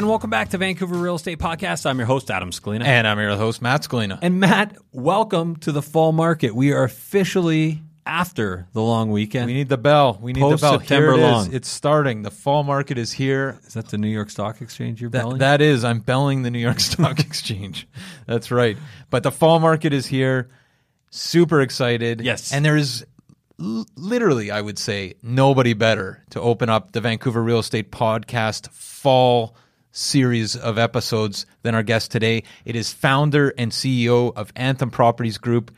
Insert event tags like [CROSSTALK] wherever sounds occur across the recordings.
And welcome back to Vancouver Real Estate Podcast. I'm your host, Adam Scalina. And I'm your host, Matt Scalina. And Matt, welcome to the fall market. We are officially after the long weekend. We need the bell. We need Post the bell. September Here it is. long. It's starting. The fall market is here. Is that the New York Stock Exchange you're That, belling? that is, I'm belling the New York [LAUGHS] Stock Exchange. That's right. But the fall market is here. Super excited. Yes. And there is literally, I would say, nobody better to open up the Vancouver Real Estate Podcast fall series of episodes than our guest today. It is founder and CEO of Anthem Properties Group,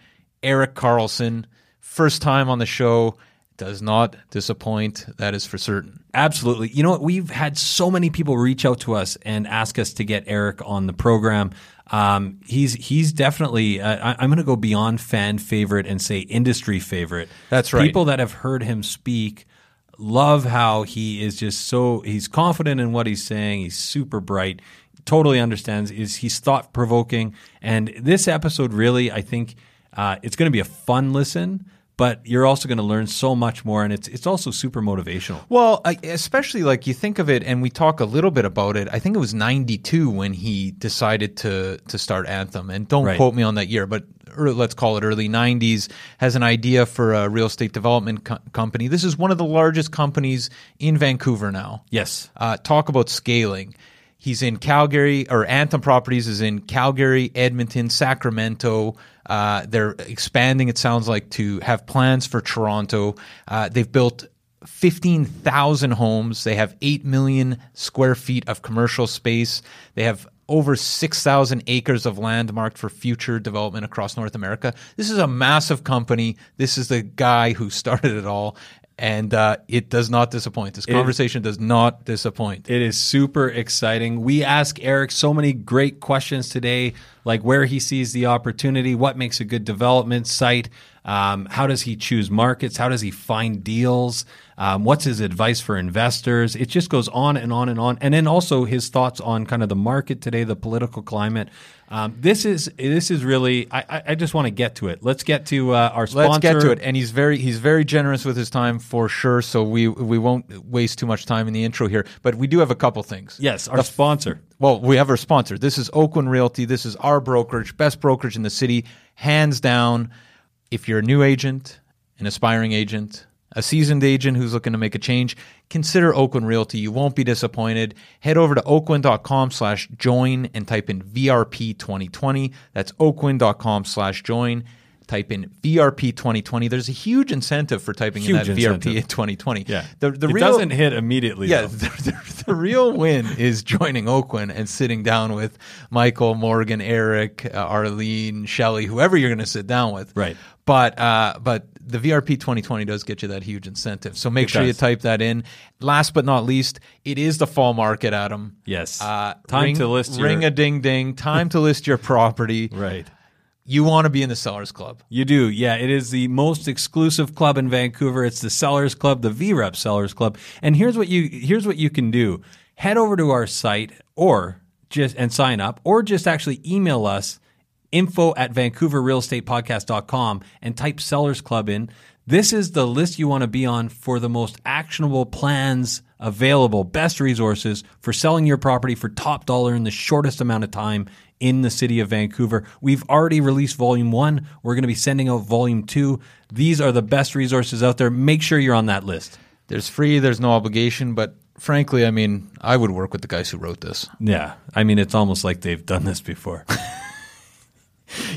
Eric Carlson. First time on the show. Does not disappoint. That is for certain. Absolutely. You know what? We've had so many people reach out to us and ask us to get Eric on the program. Um, he's he's definitely. Uh, I, I'm going to go beyond fan favorite and say industry favorite. That's right. People that have heard him speak love how he is just so he's confident in what he's saying. He's super bright. Totally understands. Is he's thought provoking. And this episode really, I think, uh, it's going to be a fun listen. But you're also going to learn so much more, and it's it's also super motivational. Well, I, especially like you think of it, and we talk a little bit about it. I think it was '92 when he decided to to start Anthem, and don't Right. quote me on that year, but let's call it early '90s. Has an idea for a real estate development co- company. This is one of the largest companies in Vancouver now. Yes. Uh, talk about scaling. He's in Calgary, or Anthem Properties is in Calgary, Edmonton, Sacramento. Uh, they're expanding, it sounds like, to have plans for Toronto. Uh, they've built 15,000 homes. They have 8 million square feet of commercial space. They have over 6,000 acres of land marked for future development across North America. This is a massive company. This is the guy who started it all. And uh, it does not disappoint. This conversation does not disappoint. It is super exciting. We ask Eric so many great questions today, like where he sees the opportunity, what makes a good development site, um, how does he choose markets, how does he find deals, um, what's his advice for investors. It just goes on and on and on. And then also his thoughts on kind of the market today, the political climate. Um, this is this is really. I, I- just want to get to it. Let's get to uh, our sponsor. Let's get to it. And he's very he's very generous with his time for sure. So we we won't waste too much time in the intro here. But we do have a couple things. Yes, our sponsor. Well, we have our sponsor. This is Oakwyn Realty. This is our brokerage, best brokerage in the city, hands down. If you're a new agent, an aspiring agent, a seasoned agent who's looking to make a change, consider Oakwyn Realty. You won't be disappointed. Head over to oakwyn.com slash join and type in VRP 2020. That's oakwyn.com slash join. Type in VRP 2020. There's a huge incentive for typing Huge in that incentive. VRP in 2020. Yeah. The, the it real, doesn't hit immediately. yeah, [LAUGHS] the, the, the real win is joining Oakwyn and sitting down with Michael, Morgan, Eric, uh, Arlene, Shelley, whoever you're going to sit down with. Right. But uh, but the VRP 2020 does get you that huge incentive. So make It sure you type that in. Last but not least, it is the fall market, Adam. Yes. Uh, Time ring, to list your- ring a ding ding. Time to list your property. [LAUGHS] right. You want to be in the Sellers Club. You do, yeah. It is the most exclusive club in Vancouver. It's the Sellers Club, the VREP Sellers Club. And here's what you here's what you can do: head over to our site, or just and sign up, or just actually email us info at vancouverrealestatepodcast.com and type Sellers Club in. This is the list you want to be on for the most actionable plans available, best resources for selling your property for top dollar in the shortest amount of time in the city of Vancouver. We've already released volume one. We're going to be sending out volume two. These are the best resources out there. Make sure you're on that list. There's free, there's no obligation, but frankly, I mean, I would work with the guys who wrote this. Yeah. I mean, it's almost like they've done this before. [LAUGHS]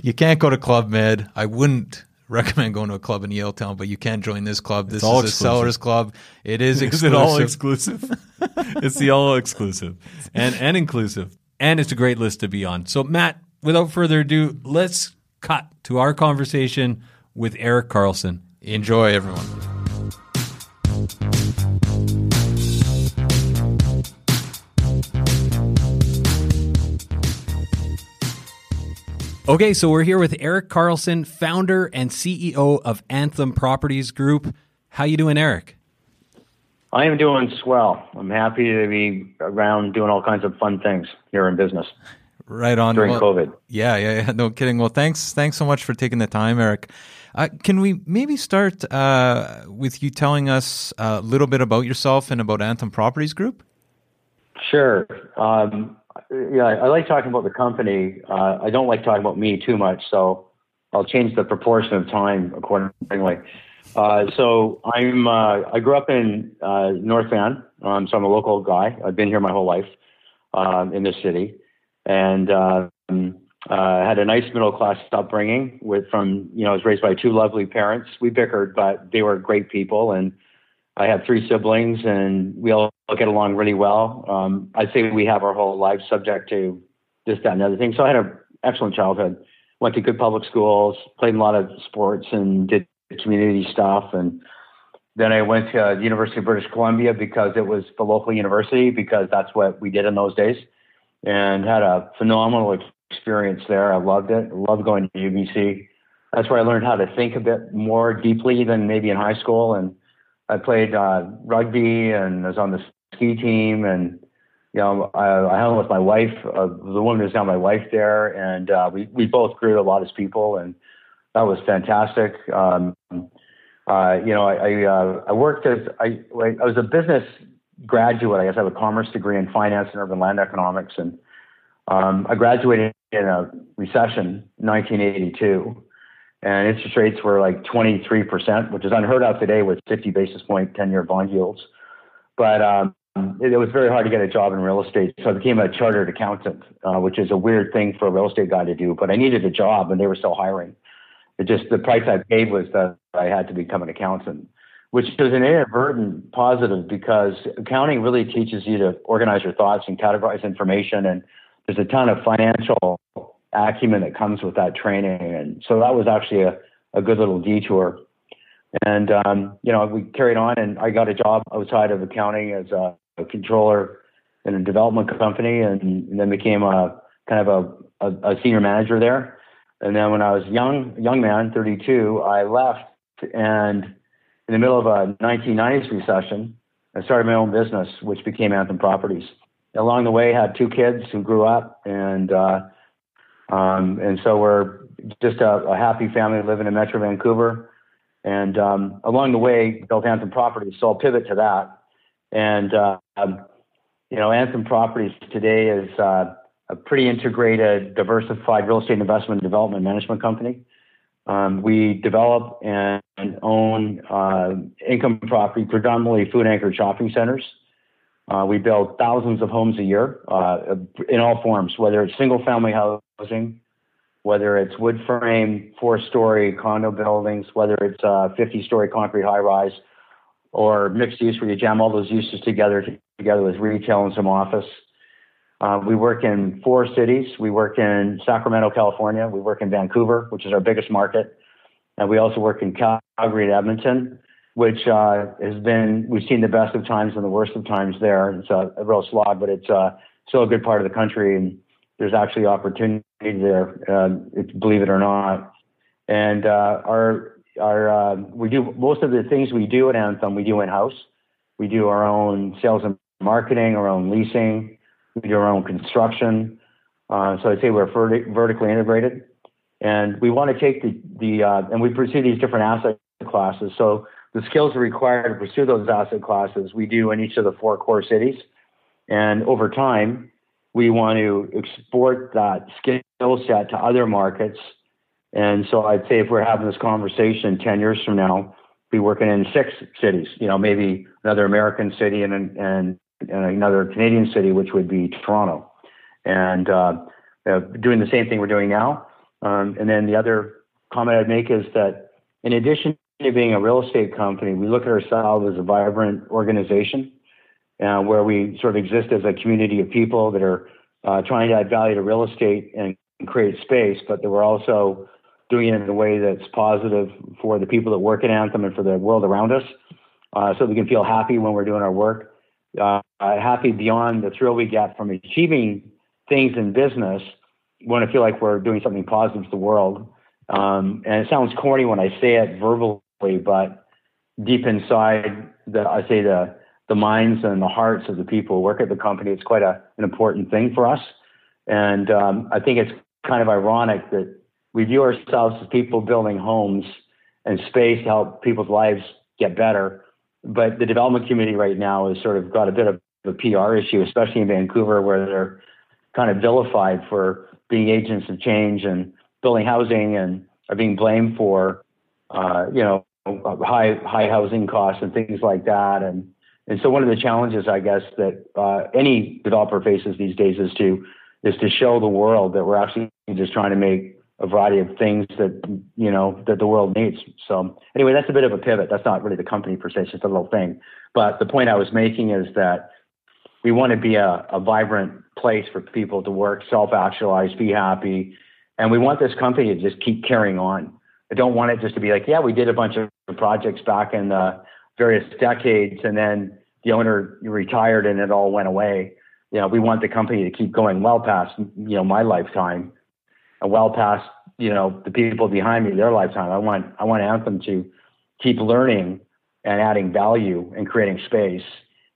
You can't go to Club Med. I wouldn't recommend going to a club in Yale Town, but you can join this club. This is a. Sellers Club. It is [LAUGHS] Is exclusive. it all exclusive? [LAUGHS] it's the all exclusive and, and inclusive. And it's a great list to be on. So, Matt, without further ado, let's cut to our conversation with Eric Carlson. Enjoy, everyone. Okay, so we're here with Eric Carlson, founder and CEO of Anthem Properties Group. How you doing, Eric? I am doing swell. I'm happy to be around doing all kinds of fun things here in business Right on. during Well, COVID. Yeah, yeah, yeah. No kidding. Well, thanks, thanks so much for taking the time, Eric. Uh, can we maybe start uh, with you telling us a little bit about yourself and about Anthem Properties Group? Sure. Um, yeah, I like talking about the company. Uh, I don't like talking about me too much, so I'll change the proportion of time accordingly. Uh, so I'm uh, I grew up in uh, North Van, um, so I'm a local guy. I've been here my whole life um, in this city, and um, uh, had a nice middle class upbringing. With from you know, I was raised by two lovely parents. We bickered, but they were great people, and I have three siblings, and we all get along really well. Um, I'd say we have our whole lives subject to this, that, and the other thing. So I had an excellent childhood. Went to good public schools, played a lot of sports, and did community stuff. And then I went to the University of British Columbia because it was the local university, because that's what we did in those days, and had a phenomenal experience there. I loved it. Loved going to UBC. That's where I learned how to think a bit more deeply than maybe in high school. And I played uh, rugby and was on the ski team. And you know, I, I hung with my wife, uh, the woman who's now my wife there, and uh, we we both grew a lot as people, and that was fantastic. Um, uh, you know, I I, uh, I worked as I I was a business graduate. I guess I have a commerce degree in finance and urban land economics, and um, I graduated in a recession, 1982, and interest rates were like 23%, which is unheard of today with 50 basis point 10-year bond yields. But um, it, it was very hard to get a job in real estate, so I became a chartered accountant, uh, which is a weird thing for a real estate guy to do. But I needed a job, and they were still hiring. It just the price I paid was that I had to become an accountant, which is an inadvertent positive because accounting really teaches you to organize your thoughts and categorize information, and there's a ton of financial acumen that comes with that training. And so that was actually a, a good little detour. And um, you know, we carried on, and I got a job outside of accounting as a, a controller in a development company, and, and then became a kind of a, a, a senior manager there. And then when I was young, young man, 32, I left, and in the middle of a 1990s recession, I started my own business, which became Anthem Properties. Along the way, I had two kids who grew up, and uh, um, and so we're just a, a happy family living in Metro Vancouver. And um, along the way, built Anthem Properties. So I'll pivot to that. And uh, um, you know, Anthem Properties today is uh, a pretty integrated, diversified real estate investment and development management company. Um, we develop and own uh, income property, predominantly food anchored shopping centers. Uh, we build thousands of homes a year uh, in all forms, whether it's single family housing, whether it's wood frame, four story condo buildings, whether it's a 50 story concrete high rise, or mixed use where you jam all those uses together together with retail and some office. Uh, we work in four cities. We work in Sacramento, California. We work in Vancouver, which is our biggest market. And we also work in Calgary and Edmonton, which uh, has been, we've seen the best of times and the worst of times there. It's a, a real slog, but it's uh, still a good part of the country. And there's actually opportunity there, uh, believe it or not. And uh, our, our, uh, we do most of the things we do at Anthem, we do in house. We do our own sales and marketing, our own leasing, we do our own construction. Uh, so I'd say we're verti- vertically integrated, and we want to take the the uh, and we pursue these different asset classes. So the skills required to pursue those asset classes we do in each of the four core cities, and over time we want to export that skill set to other markets. And so I'd say if we're having this conversation 10 years from now, be working in six cities, you know, maybe another American city and, and and another Canadian city, which would be Toronto, and uh, uh, doing the same thing we're doing now. Um, and then the other comment I'd make is that in addition being a real estate company, we look at ourselves as a vibrant organization uh, where we sort of exist as a community of people that are uh, trying to add value to real estate and create space, but that we're also doing it in a way that's positive for the people that work at Anthem and for the world around us, uh, so we can feel happy when we're doing our work uh, happy beyond the thrill we get from achieving things in business. We want to feel like we're doing something positive to the world. Um, and it sounds corny when I say it verbally, but deep inside, the, I say the the minds and the hearts of the people who work at the company. It's quite a, an important thing for us. And um, I think it's kind of ironic that we view ourselves as people building homes and space to help people's lives get better but the development community right now has sort of got a bit of a PR issue, especially in Vancouver, where they're kind of vilified for being agents of change and building housing and are being blamed for, uh, you know, high high housing costs and things like that. And and so one of the challenges, I guess, that uh, any developer faces these days is to is to show the world that we're actually just trying to make a variety of things that you know that the world needs. So anyway, that's a bit of a pivot. That's not really the company per se; it's just a little thing. But the point I was making is that we want to be a, a vibrant place for people to work, self-actualize, be happy, and we want this company to just keep carrying on. I don't want it just to be like, yeah, we did a bunch of projects back in the various decades, and then the owner retired and it all went away. You know, we want the company to keep going well past you know my lifetime and well past you know the people behind me their lifetime. I want I want Anthem to keep learning and adding value and creating space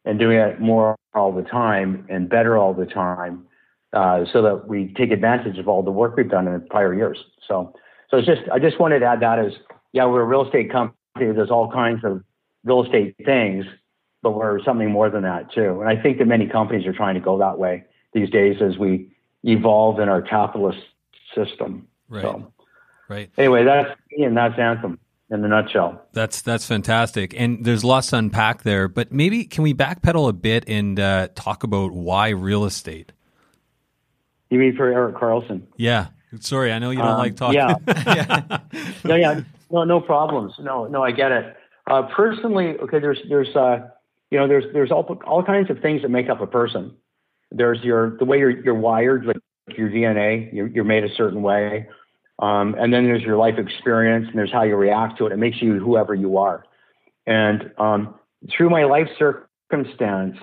and doing it more all the time and better all the time, uh, so that we take advantage of all the work we've done in prior years. So so it's just I just wanted to add that as yeah we're a real estate company. There's all kinds of real estate things, but we're something more than that too. And I think that many companies are trying to go that way these days as we evolve in our capitalist system. Right. So, right. Anyway, that's and that's Anthem in a nutshell. That's that's fantastic, and there's lots to unpack there. But maybe can we backpedal a bit and uh, talk about why real estate? You mean for Eric Carlson? Yeah. Sorry, I know you don't um, like talking. Yeah. [LAUGHS] yeah. no, yeah. No, no problems. No, no, I get it. Uh, personally, okay. There's there's uh, you know there's there's all all kinds of things that make up a person. There's your the way you're you're wired, like your DNA. You're, you're made a certain way. Um, and then there's your life experience and there's how you react to it. It makes you whoever you are. And um, through my life circumstance,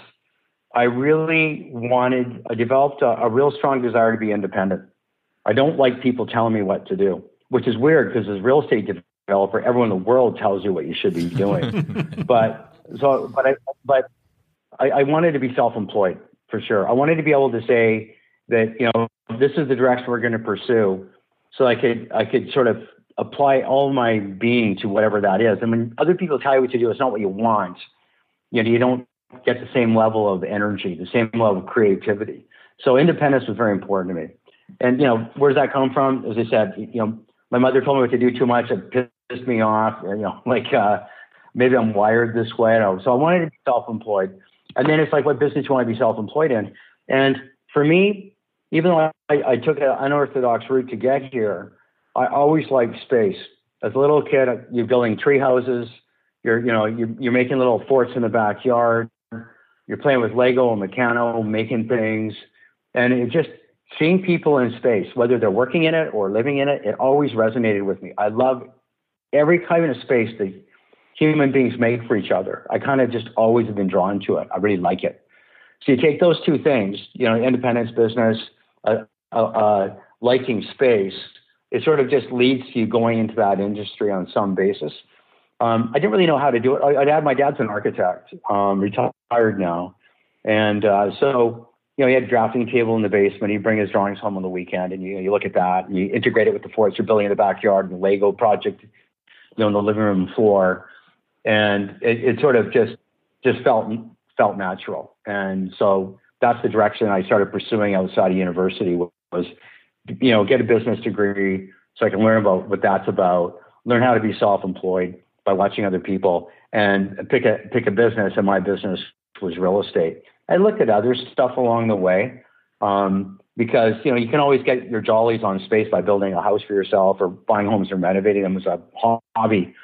I really wanted, I developed a, a, real strong desire to be independent. I don't like people telling me what to do, which is weird because as a real estate developer, everyone in the world tells you what you should be doing. [LAUGHS] but so, but I, but I, I wanted to be self-employed for sure. I wanted to be able to say that, you know, this is the direction we're going to pursue. So I could I could sort of apply all my being to whatever that is. And when other people tell you what to do, it's not what you want. You know, you don't get the same level of energy, the same level of creativity. So independence was very important to me. And you know, where does that come from? As I said, you know, my mother told me what to do too much. It pissed me off. You know, [LAUGHS] like uh, maybe I'm wired this way. So I wanted to be self-employed. And then it's like, what business do you want to be self-employed in? And for me, even though I, I took an unorthodox route to get here, I always liked space. As a little kid, you're building tree houses. You're, you know, you're, you're making little forts in the backyard. You're playing with Lego and Meccano, making things, and it just seeing people in space, whether they're working in it or living in it, it always resonated with me. I love every kind of space that human beings make for each other. I kind of just always have been drawn to it. I really like it. So you take those two things, you know, independence business, uh, uh, uh, liking space, it sort of just leads to you going into that industry on some basis. Um, I didn't really know how to do it. I, I had my dad's an architect, um, retired now, and uh, so you know he had a drafting table in the basement. He'd bring his drawings home on the weekend, and you you look at that, and you integrate it with the forts you're building in the backyard, and the Lego project, you know, on the living room floor, and it, it sort of just just felt felt natural, and so that's the direction I started pursuing outside of university was you know, get a business degree so I can learn about what that's about, learn how to be self-employed by watching other people, and pick a pick a business. And my business was real estate. I looked at other stuff along the way um, because you know you can always get your jollies on space by building a house for yourself or buying homes and renovating them as a hobby.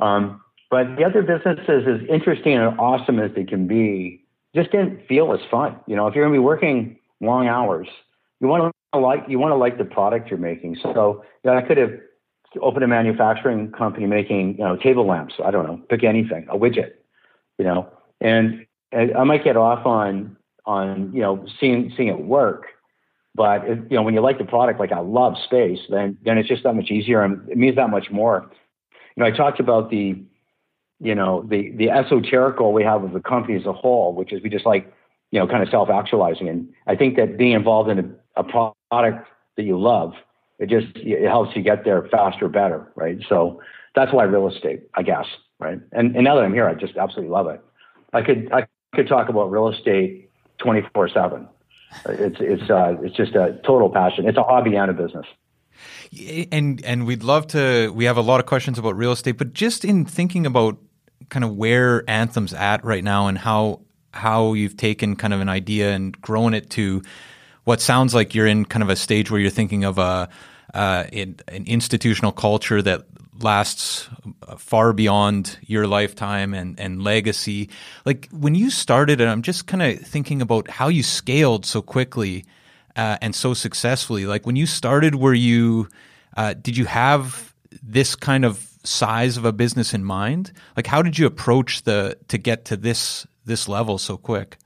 Um, but the other businesses, as interesting and awesome as they can be, just didn't feel as fun. You know, if you're going to be working long hours, you want to like you want to like the product you're making. So know, I could have opened a manufacturing company making you know table lamps. I don't know, pick anything, a widget, you know, and I might get off on on you know seeing seeing it work. But if, you know, when you like the product, like I love space, then then it's just that much easier, and it means that much more. You know, I talked about the, you know, the the esoteric goal we have of the company as a whole, which is we just like, you know, kind of self actualizing. And I think that being involved in a, a product that you love, it just it helps you get there faster, better, right? So that's why real estate, I guess, right? And, and now that I'm here, I just absolutely love it. I could I could talk about real estate 24 seven. It's it's uh, it's just a total passion. It's a hobby and a business. And and we'd love to. We have a lot of questions about real estate, but just in thinking about kind of where Anthem's at right now and how how you've taken kind of an idea and grown it to what sounds like you're in kind of a stage where you're thinking of a uh, an institutional culture that lasts far beyond your lifetime and, and legacy. Like when you started, and I'm just kind of thinking about how you scaled so quickly uh, and so successfully. Like when you started, were you uh, did you have this kind of size of a business in mind? Like how did you approach the to get to this this level so quick?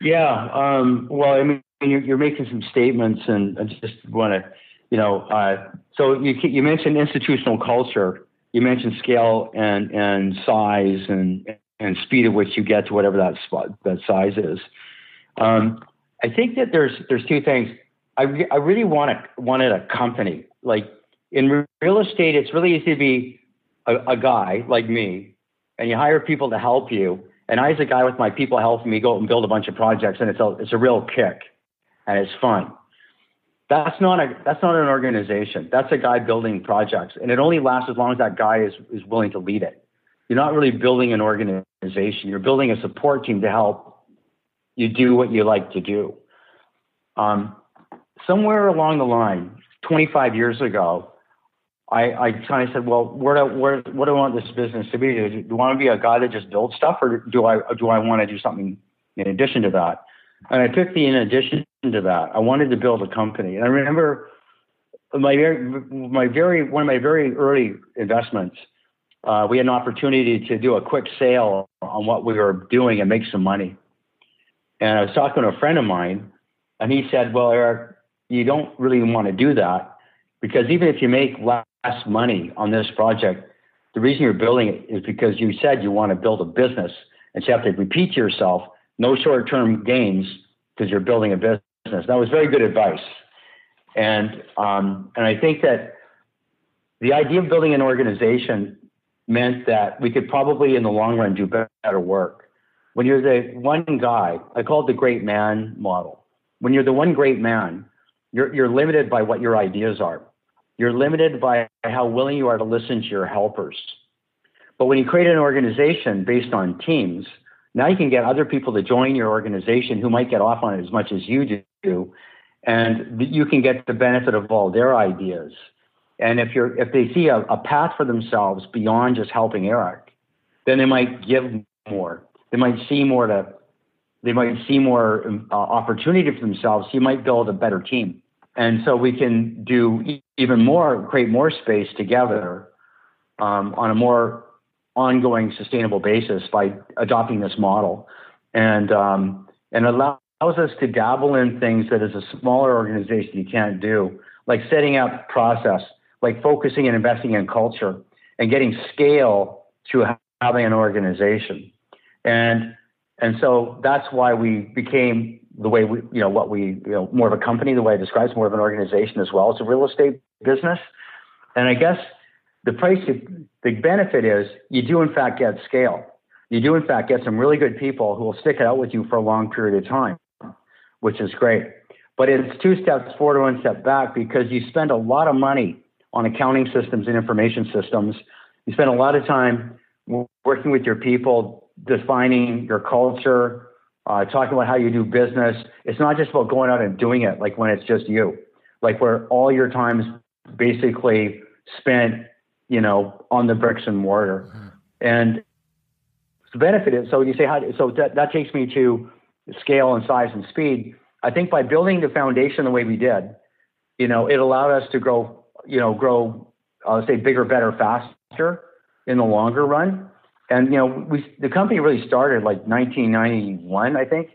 Yeah. Um, well, I mean, you're, you're, making some statements, and I just want to, you know, uh, so you you mentioned institutional culture, you mentioned scale and and size and and speed at which you get to whatever that spot, that size is. Um, I think that there's there's two things. I re- I really want to wanted a company like in real estate. It's really easy to be a, a guy like me, and you hire people to help you and I, as a guy with my people helping me go out and build a bunch of projects, and it's a it's a real kick, and it's fun. That's not a that's not an organization. That's a guy building projects, and it only lasts as long as that guy is is willing to lead it. You're not really building an organization. You're building a support team to help you do what you like to do. Um, somewhere along the line, 25 years ago, I, I kind of said, well, where do, where, what do I want this business to be? Do, do I want to be a guy that just builds stuff, or do I do I want to do something in addition to that? And I picked the in addition to that. I wanted to build a company, and I remember my very my very one of my very early investments. Uh, we had an opportunity to do a quick sale on what we were doing and make some money. And I was talking to a friend of mine, and he said, "Well, Eric, you don't really want to do that because even if you make less money on this project, the reason you're building it is because you said you want to build a business, and so you have to repeat yourself, no short-term gains because you're building a business. That was very good advice, and um, and I think that the idea of building an organization meant that we could probably, in the long run, do better work. When you're the one guy, I call it the great man model. When you're the one great man, you're you're limited by what your ideas are you're limited by how willing you are to listen to your helpers. But when you create an organization based on teams, now you can get other people to join your organization who might get off on it as much as you do, and you can get the benefit of all their ideas. And if you're if they see a, a path for themselves beyond just helping Eric, then they might give more. They might see more to they might see more uh, opportunity for themselves. You might build a better team. And so we can do even more, create more space together um, on a more ongoing, sustainable basis by adopting this model. And, um, and allows us to dabble in things that as a smaller organization you can't do, like setting up process, like focusing and investing in culture and getting scale through having an organization. And and so that's why we became the way we, you know, what we, you know, more of a company, the way I describe more of an organization as well. It's a real estate business. And I guess the price, the benefit is you do in fact get scale. You do in fact get some really good people who will stick it out with you for a long period of time, which is great. But it's two steps forward, and one step back because you spend a lot of money on accounting systems and information systems. You spend a lot of time working with your people defining your culture, uh, talking about how you do business. It's not just about going out and doing it like when it's just you, like where all your time is basically spent, you know, on the bricks and mortar. Mm-hmm. And the benefit is, so you say, how, so that, that takes me to scale and size and speed. I think by building the foundation the way we did, you know, it allowed us to grow, you know, grow, I'll say bigger, better, faster in the longer run. And you know, we the company really started like 1991, I think,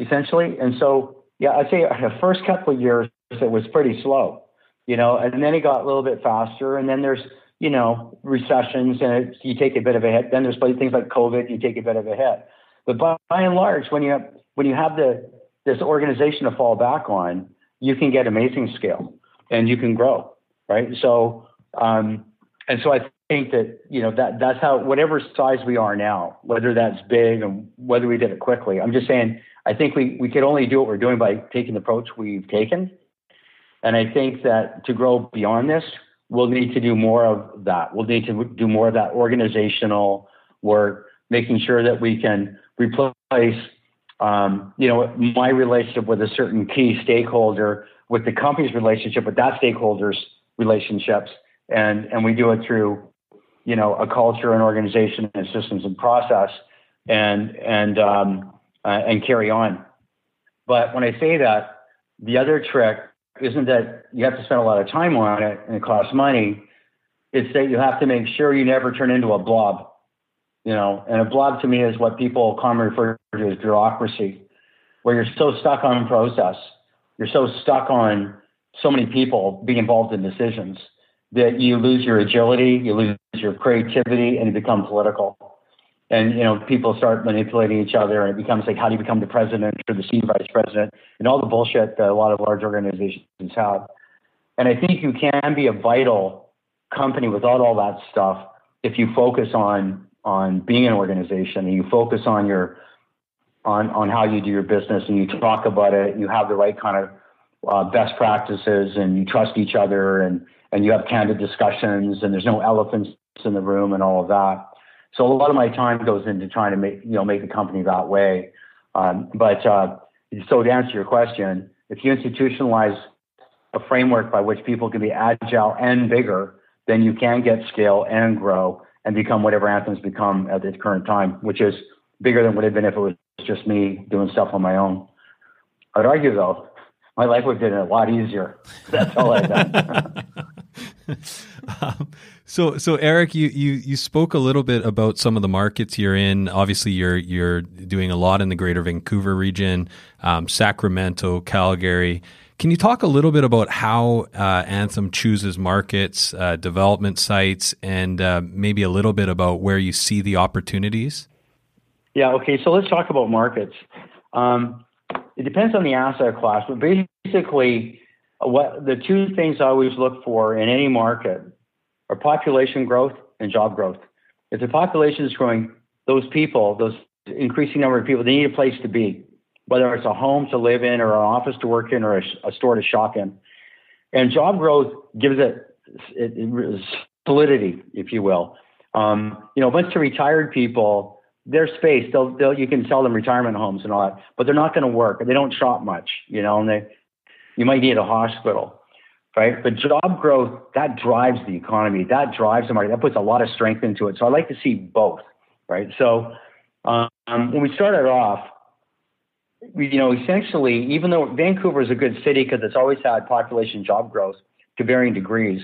essentially. And so, yeah, I'd say the first couple of years it was pretty slow, you know, and then it got a little bit faster. And then there's you know recessions, and it, you take a bit of a hit. Then there's things like COVID, you take a bit of a hit. But by, by and large, when you have, when you have the this organization to fall back on, you can get amazing scale and you can grow, right? So, um, and so I think that you know that that's how whatever size we are now, whether that's big and whether we did it quickly. I'm just saying I think we we could only do what we're doing by taking the approach we've taken, and I think that to grow beyond this, we'll need to do more of that. We'll need to do more of that organizational work, making sure that we can replace. Um, you know, my relationship with a certain key stakeholder with the company's relationship with that stakeholder's relationships, and and we do it through you know, a culture and organization and systems and process and, and, um, uh, and carry on. But when I say that, the other trick isn't that you have to spend a lot of time on it and it costs money. It's that you have to make sure you never turn into a blob, you know, and a blob to me is what people commonly refer to as bureaucracy, where you're so stuck on process. You're so stuck on so many people being involved in decisions that you lose your agility, you lose your creativity, and you become political. And you know, people start manipulating each other, and it becomes like, how do you become the president or the senior vice president, and all the bullshit that a lot of large organizations have. And I think you can be a vital company without all that stuff if you focus on on being an organization and you focus on your on on how you do your business and you talk about it. You have the right kind of uh, best practices, and you trust each other, and and you have candid discussions and there's no elephants in the room and all of that. So a lot of my time goes into trying to make you know make the company that way. Um, but uh, so to answer your question, if you institutionalize a framework by which people can be agile and bigger, then you can get scale and grow and become whatever Anthem's become at its current time, which is bigger than would have been if it was just me doing stuff on my own. I'd argue though, my life would have been a lot easier. [LAUGHS] That's all I've done. [LAUGHS] [LAUGHS] um, so, so Eric, you, you you spoke a little bit about some of the markets you're in. Obviously, you're you're doing a lot in the Greater Vancouver region, um, Sacramento, Calgary. Can you talk a little bit about how uh, Anthem chooses markets, uh, development sites, and uh, maybe a little bit about where you see the opportunities? Yeah. Okay. So let's talk about markets. Um, it depends on the asset class, but basically, what the two things I always look for in any market are population growth and job growth. If the population is growing, those people, those increasing number of people, they need a place to be, whether it's a home to live in or an office to work in or a, a store to shop in. And job growth gives it it, it, solidity, if you will. Um, you know, bunch of retired people, their space, they'll, they'll, you can sell them retirement homes and all that, but they're not going to work. They don't shop much, you know, and they, you might need a hospital, right? But job growth, that drives the economy, that drives the market, that puts a lot of strength into it. So I like to see both, right? So um, when we started off, you know, essentially, even though Vancouver is a good city because it's always had population job growth to varying degrees,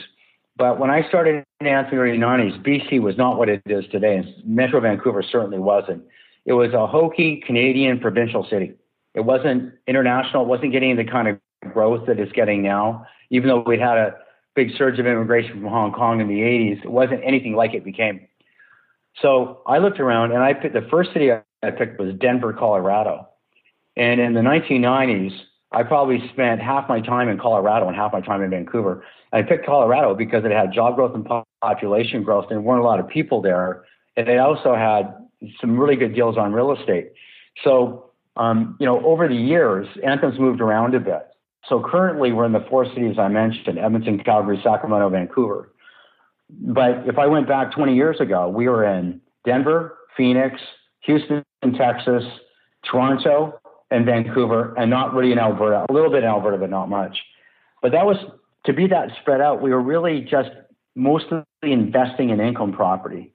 but when I started in the early 90s, BC was not what it is today, and Metro Vancouver certainly wasn't. It was a hokey Canadian provincial city. It wasn't international. It wasn't getting the kind of growth that it's getting now. Even though we'd had a big surge of immigration from Hong Kong in the 80s, it wasn't anything like it became. So I looked around, and I picked the first city I picked was Denver, Colorado. And in the 1990s, I probably spent half my time in Colorado and half my time in Vancouver. I picked Colorado because it had job growth and population growth, there weren't a lot of people there. And it also had some really good deals on real estate. So, um, you know, over the years, Anthem's moved around a bit. So currently, we're in the four cities I mentioned Edmonton, Calgary, Sacramento, Vancouver. But if I went back 20 years ago, we were in Denver, Phoenix, Houston, Texas, Toronto, and Vancouver, and not really in Alberta. A little bit in Alberta, but not much. But that was to be that spread out. We were really just mostly investing in income property,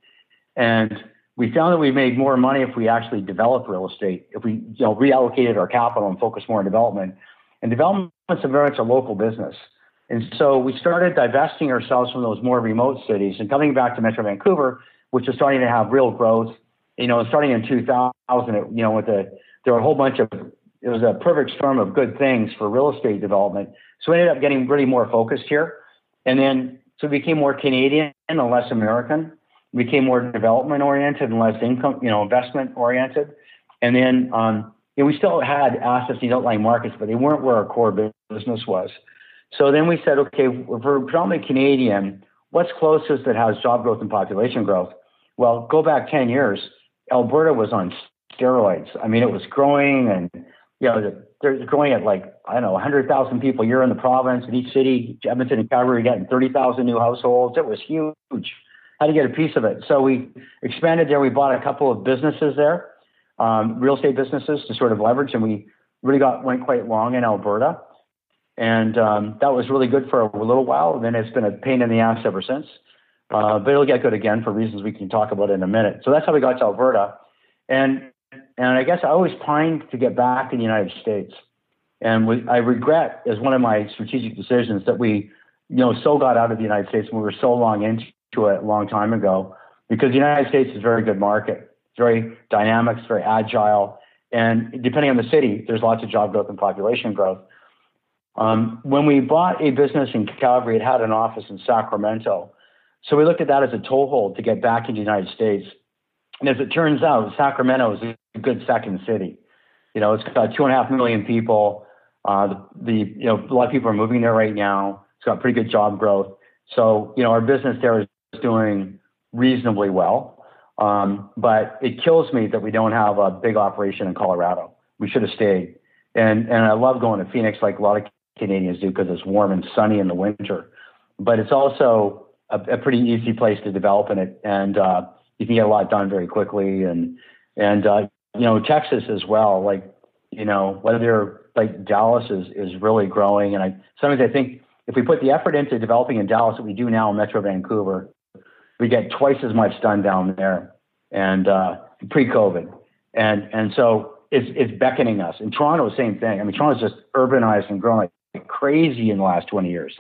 and we found that we made more money if we actually developed real estate, if we you know reallocated our capital and focused more on development. And development is very much a local business. And so we started divesting ourselves from those more remote cities and coming back to Metro Vancouver, which is starting to have real growth. You know, starting in 2000, you know, with the there were a whole bunch of it was a perfect storm of good things for real estate development. So we ended up getting really more focused here. And then so we became more Canadian and less American. We became more development oriented and less income, you know, investment oriented. And then um, know, we still had assets in the outlying markets, but they weren't where our core business was. So then we said, okay, we're predominantly Canadian, what's closest that has job growth and population growth? Well, go back 10 years, Alberta was on steroids. I mean, it was growing and, you know, they're growing at like, I don't know, 100,000 people a year in the province. In each city, Edmonton and Calgary getting 30,000 new households. It was huge. How to get a piece of it. So we expanded there. We bought a couple of businesses there, um, real estate businesses to sort of leverage, and we really got went quite long in Alberta. And um, that was really good for a little while. And then it's been a pain in the ass ever since. Uh, but it'll get good again for reasons we can talk about in a minute. So that's how we got to Alberta. And and I guess I always pined to get back in the United States. And we, I regret as one of my strategic decisions that we, you know, so got out of the United States and we were so long into it a long time ago because the United States is a very good market. Very dynamic, it's very agile. And depending on the city, there's lots of job growth and population growth. Um, when we bought a business in Calgary, it had an office in Sacramento. So we looked at that as a toehold to get back into the United States. And as it turns out, Sacramento is a good second city. You know, it's got two and a half million people. Uh, the, the, you know a lot of people are moving there right now. It's got pretty good job growth. So you know our business there is doing reasonably well. Um, but it kills me that we don't have a big operation in Colorado. We should have stayed. And and I love going to Phoenix like a lot of Canadians do because it's warm and sunny in the winter. But it's also a, a pretty easy place to develop in it, and uh, you can get a lot done very quickly. And and uh, you know Texas as well. Like you know whether like Dallas is is really growing, and I sometimes I think if we put the effort into developing in Dallas that we do now in Metro Vancouver, we get twice as much done down there, and uh, pre-COVID, and and so it's it's beckoning us. In Toronto, same thing. I mean, Toronto's just urbanized and grown like crazy in the last 20 years.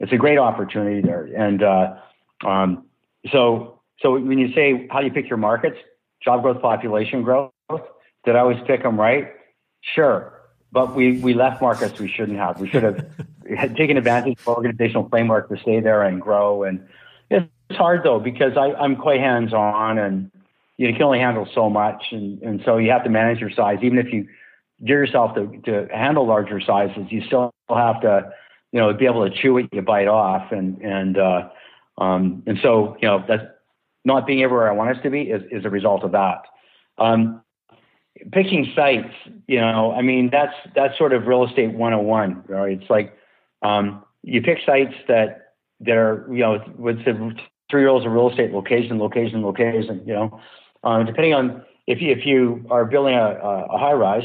It's a great opportunity there, and uh, um, so so when you say how do you pick your markets, job growth, population growth, did I always pick them right? Sure. But we, we left markets we shouldn't have. We should have [LAUGHS] taken advantage of organizational framework to stay there and grow. And it's hard though, because I, I'm quite hands on and you can only handle so much. And, and so you have to manage your size. Even if you gear yourself to, to handle larger sizes, you still have to, you know, be able to chew it, you bite off. And, and, uh, um, and so, you know, that's not being everywhere I want us to be is, is a result of that. Um, picking sites, you know, I mean, that's, that's sort of real estate 101, right? It's like, um, you pick sites that that are you know with three rules of real estate: location, location, location. You know, um, depending on if you, if you are building a, a high rise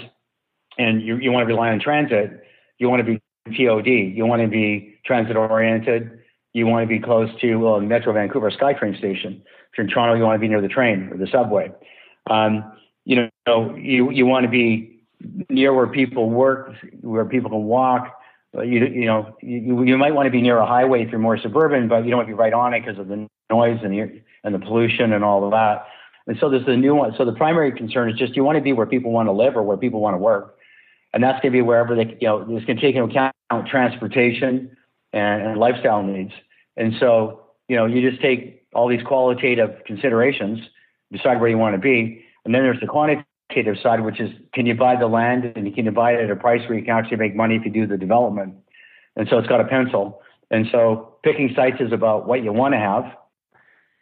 and you, you want to rely on transit, you want to be TOD, you want to be transit oriented, you want to be close to well, Metro Vancouver SkyTrain station. If you're in Toronto, you want to be near the train or the subway. Um, you know, you you want to be near where people work, where people can walk. You you know, you, you might want to be near a highway if you're more suburban, but you don't want to be right on it because of the noise and the and the pollution and all of that. And so there's the new one. So the primary concern is just you want to be where people want to live or where people want to work, and that's going to be wherever they you know this can take into account transportation and, and lifestyle needs. And so you know you just take all these qualitative considerations, decide where you want to be, and then there's the quantitative side, which is can you buy the land and can you buy it at a price where you can actually make money if you do the development. And so it's got a pencil. And so picking sites is about what you want to have,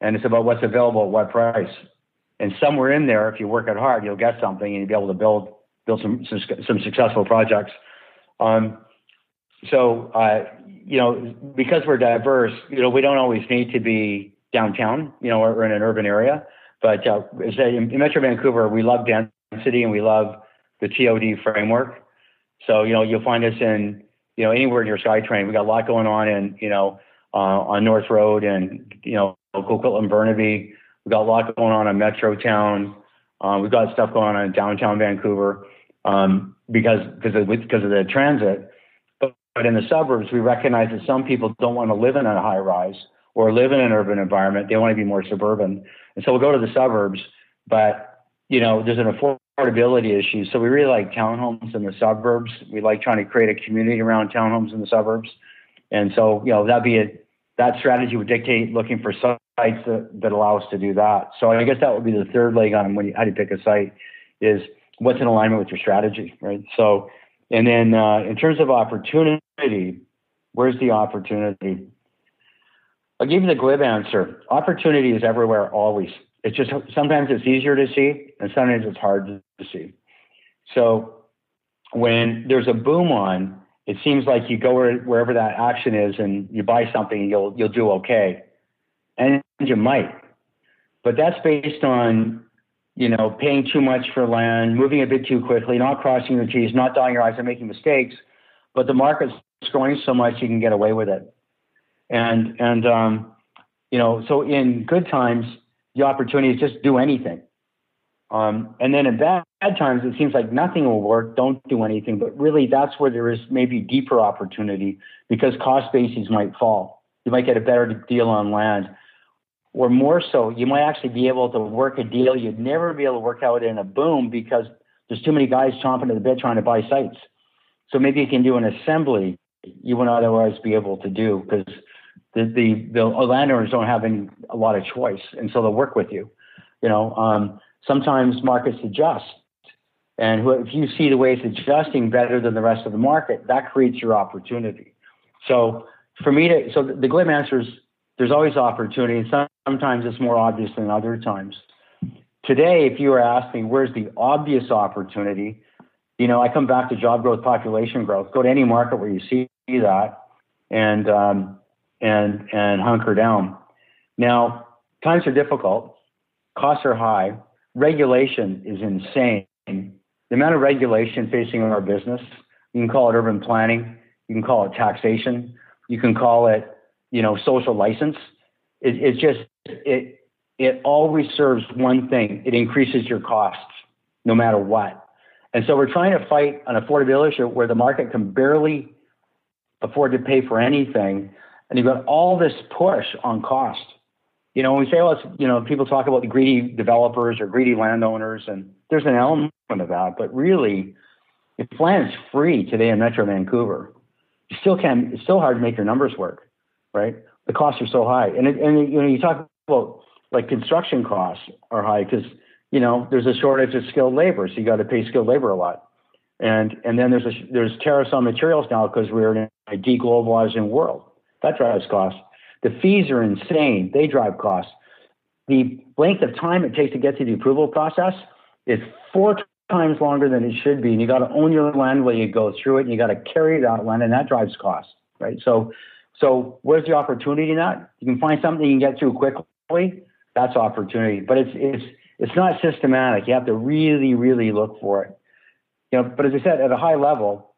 and it's about what's available at what price. And somewhere in there, if you work it hard, you'll get something and you'll be able to build build some some, some successful projects. Um, so uh, you know, because we're diverse, you know, we don't always need to be downtown, you know, or in an urban area. But uh, in, Metro Vancouver, we love density and we love the TOD framework. So you know, you'll find us in you know anywhere near SkyTrain. We got a lot going on in you know uh, on North Road and you know Coquitlam Burnaby. We've got a lot going on in Metrotown. Uh, we've got stuff going on in downtown Vancouver um, because because of, because of the transit. But, but in the suburbs, we recognize that some people don't want to live in a high rise or live in an urban environment. They want to be more suburban, and so we'll go to the suburbs. But you know, there's an affordability issue. So we really like townhomes in the suburbs. We like trying to create a community around townhomes in the suburbs. And so, you know, that'd be a, that strategy would dictate looking for sites that, that allow us to do that. So I guess that would be the third leg on when you, how do you pick a site is what's in alignment with your strategy, right? So, and then uh, in terms of opportunity, where's the opportunity? I'll give you the glib answer. Opportunity is everywhere, always. It's just sometimes it's easier to see, and sometimes it's hard to see. So when there's a boom on, it seems like you go where, wherever that action is and you buy something and you'll you'll do okay and you might. But that's based on, you know, paying too much for land, moving a bit too quickly, not crossing your T's, not dotting your I's, and making mistakes. But the market's growing so much you can get away with it. And and um, you know, so in good times, the opportunity is just do anything. Um, and then in bad, bad times, it seems like nothing will work. Don't do anything. But really, that's where there is maybe deeper opportunity because cost bases might fall. You might get a better deal on land or more so, you might actually be able to work a deal you'd never be able to work out in a boom because there's too many guys chomping at the bit trying to buy sites. So maybe you can do an assembly you would not otherwise be able to do because the, the, the landowners don't have any, a lot of choice. And so they'll work with you. You know, um, sometimes markets adjust. And if you see the way it's adjusting better than the rest of the market, that creates your opportunity. So for me to, so the glib answer is there's always opportunity. And sometimes it's more obvious than other times. Today, if you were asking where's the obvious opportunity, you know, I come back to job growth, population growth. Go to any market where you see that, and um, and and hunker down. Now, times are difficult, costs are high, regulation is insane. The amount of regulation facing our business, you can call it urban planning, you can call it taxation, you can call it you know, social license. It, it's just it it always serves one thing. It increases your costs no matter what. And so we're trying to fight an affordability issue where the market can barely afford to pay for anything. And you've got all this push on cost. You know, when we say, well, you know, people talk about the greedy developers or greedy landowners, and there's an element of that. But really, if land is free today in Metro Vancouver, you still can, it's still hard to make your numbers work right? The costs are so high, and it, and you know you talk about like construction costs are high because you know there's a shortage of skilled labor, so you got to pay skilled labor a lot, and and then there's a, there's tariffs on materials now because we're in a deglobalizing world that drives costs. The fees are insane; they drive costs. The length of time it takes to get to the approval process is four times longer than it should be, and you got to own your land while you go through it, and you got to carry that land, and that drives costs, right? So So where's the opportunity in that? You can find something you can get through quickly. That's opportunity, but it's it's it's not systematic. You have to really really look for it. You know, but as I said, at a high level,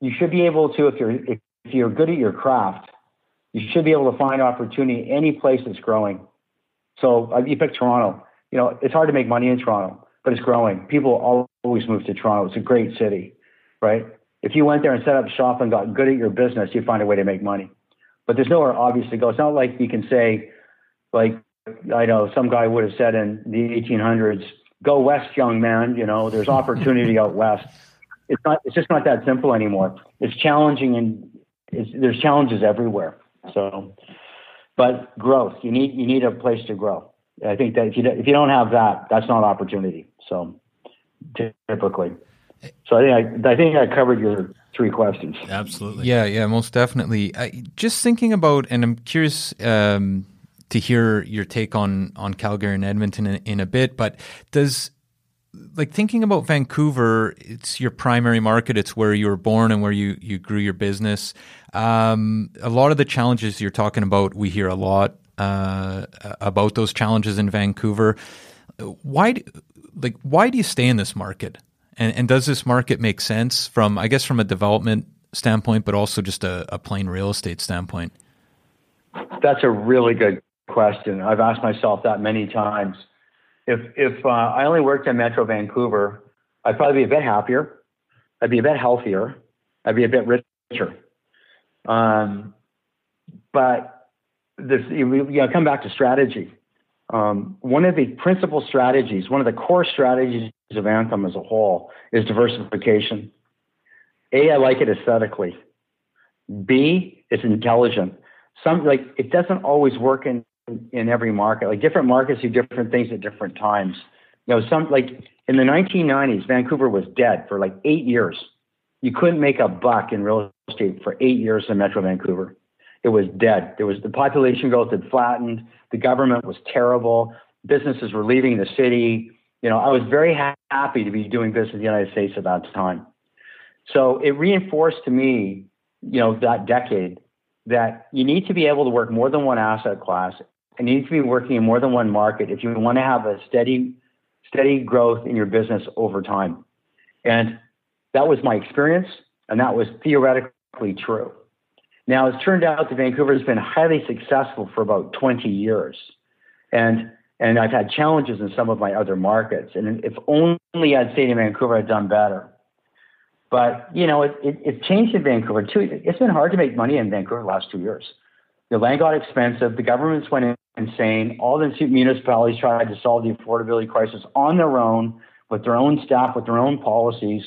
you should be able to if you're if you're good at your craft, you should be able to find opportunity any place that's growing. So uh, you pick Toronto. You know, it's hard to make money in Toronto, but it's growing. People always move to Toronto. It's a great city, right? If you went there and set up shop and got good at your business, you'd find a way to make money. But there's nowhere obvious to go. It's not like you can say, like I know some guy would have said in the 1800s, "Go west, young man." You know, there's opportunity out west. It's not. It's just not that simple anymore. It's challenging and it's, there's challenges everywhere. So, but growth. You need you need a place to grow. I think that if you if you don't have that, that's not opportunity. So, typically. So I think I, I think I covered your three questions. Absolutely. Yeah, yeah, most definitely. I, just thinking about, and I'm curious um, to hear your take on on Calgary and Edmonton in, in, a bit. But does like thinking about Vancouver? It's your primary market. It's where you were born and where you you grew your business. Um, a lot of the challenges you're talking about, we hear a lot uh, about those challenges in Vancouver. Why, like, why do you stay in this market? And, and does this market make sense from, I guess, from a development standpoint, but also just a, a plain real estate standpoint? That's a really good question. I've asked myself that many times. If if uh, I only worked in Metro Vancouver, I'd probably be a bit happier. I'd be a bit healthier. I'd be a bit richer. Um, but this, you, know, come back to strategy. Um, one of the principal strategies, one of the core strategies of Anthem as a whole is diversification. A, I like it aesthetically. B, it's intelligent. Some like it doesn't always work in in every market. Like different markets do different things at different times. You know, some like in the 1990s, Vancouver was dead for like eight years. You couldn't make a buck in real estate for eight years in Metro Vancouver. It was dead. There was the population growth had flattened. The government was terrible. Businesses were leaving the city. You know, I was very ha- happy to be doing business in the United States at that time. So it reinforced to me, you know, that decade that you need to be able to work more than one asset class and you need to be working in more than one market if you want to have a steady, steady growth in your business over time. And that was my experience, and that was theoretically true. Now, it's turned out that Vancouver has been highly successful for about 20 years. And and I've had challenges in some of my other markets. And if only I'd stayed in Vancouver, I'd done better. But you know, it, it, it changed in Vancouver too. It's been hard to make money in Vancouver the last two years. The land got expensive. The governments went insane. All the municipalities tried to solve the affordability crisis on their own, with their own staff, with their own policies.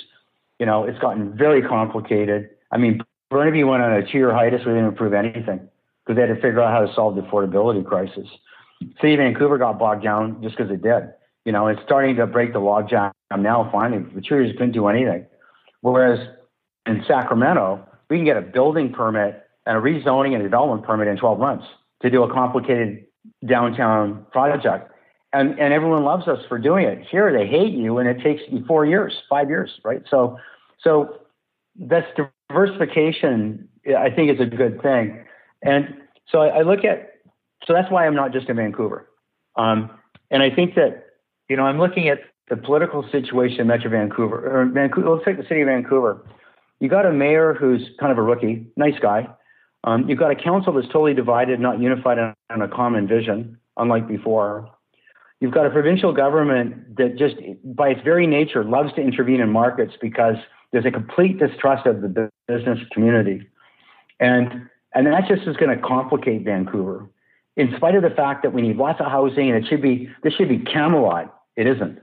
You know, it's gotten very complicated. I mean, Burnaby went on a two-year hiatus. We didn't improve anything because they had to figure out how to solve the affordability crisis. City of Vancouver got bogged down just because it did. You know, it's starting to break the logjam now. Finally, the years couldn't do anything. Whereas in Sacramento, we can get a building permit and a rezoning and development permit in 12 months to do a complicated downtown project. And, and everyone loves us for doing it. Here, they hate you, and it takes you four years, five years, right? So, so that's diversification. I think is a good thing. And so I, I look at so that's why I'm not just in Vancouver. Um, and I think that, you know, I'm looking at the political situation in Metro Vancouver, or Vancouver, let's take the city of Vancouver. You got a mayor who's kind of a rookie, nice guy. Um, you've got a council that's totally divided, not unified on, on a common vision, unlike before. You've got a provincial government that just, by its very nature, loves to intervene in markets because there's a complete distrust of the business community. And, and that just is going to complicate Vancouver in spite of the fact that we need lots of housing and it should be this should be Camelot, it isn't.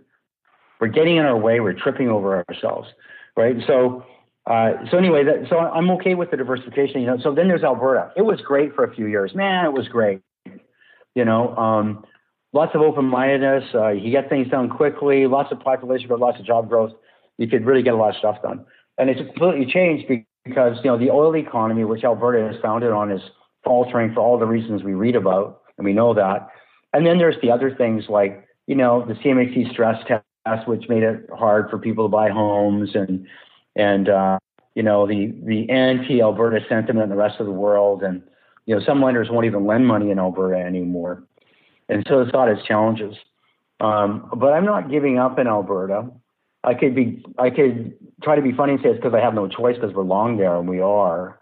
We're getting in our way. We're tripping over ourselves, right? So, uh, so anyway, that, so I'm okay with the diversification. You know, so then there's Alberta. It was great for a few years. Man, it was great. You know, um, lots of open-mindedness. Uh, you get things done quickly. Lots of population growth. Lots of job growth. You could really get a lot of stuff done. And it's completely changed because you know the oil economy, which Alberta is founded on, is faltering for all the reasons we read about, and we know that. And then there's the other things like, you know, the CMHC stress test, which made it hard for people to buy homes, and and uh, you know the the anti-Alberta sentiment in the rest of the world, and You know, some lenders won't even lend money in Alberta anymore, and so it's got its challenges. Um, but I'm not giving up in Alberta. I could be, I could try to be funny and say it's because I have no choice because we're long there and we are.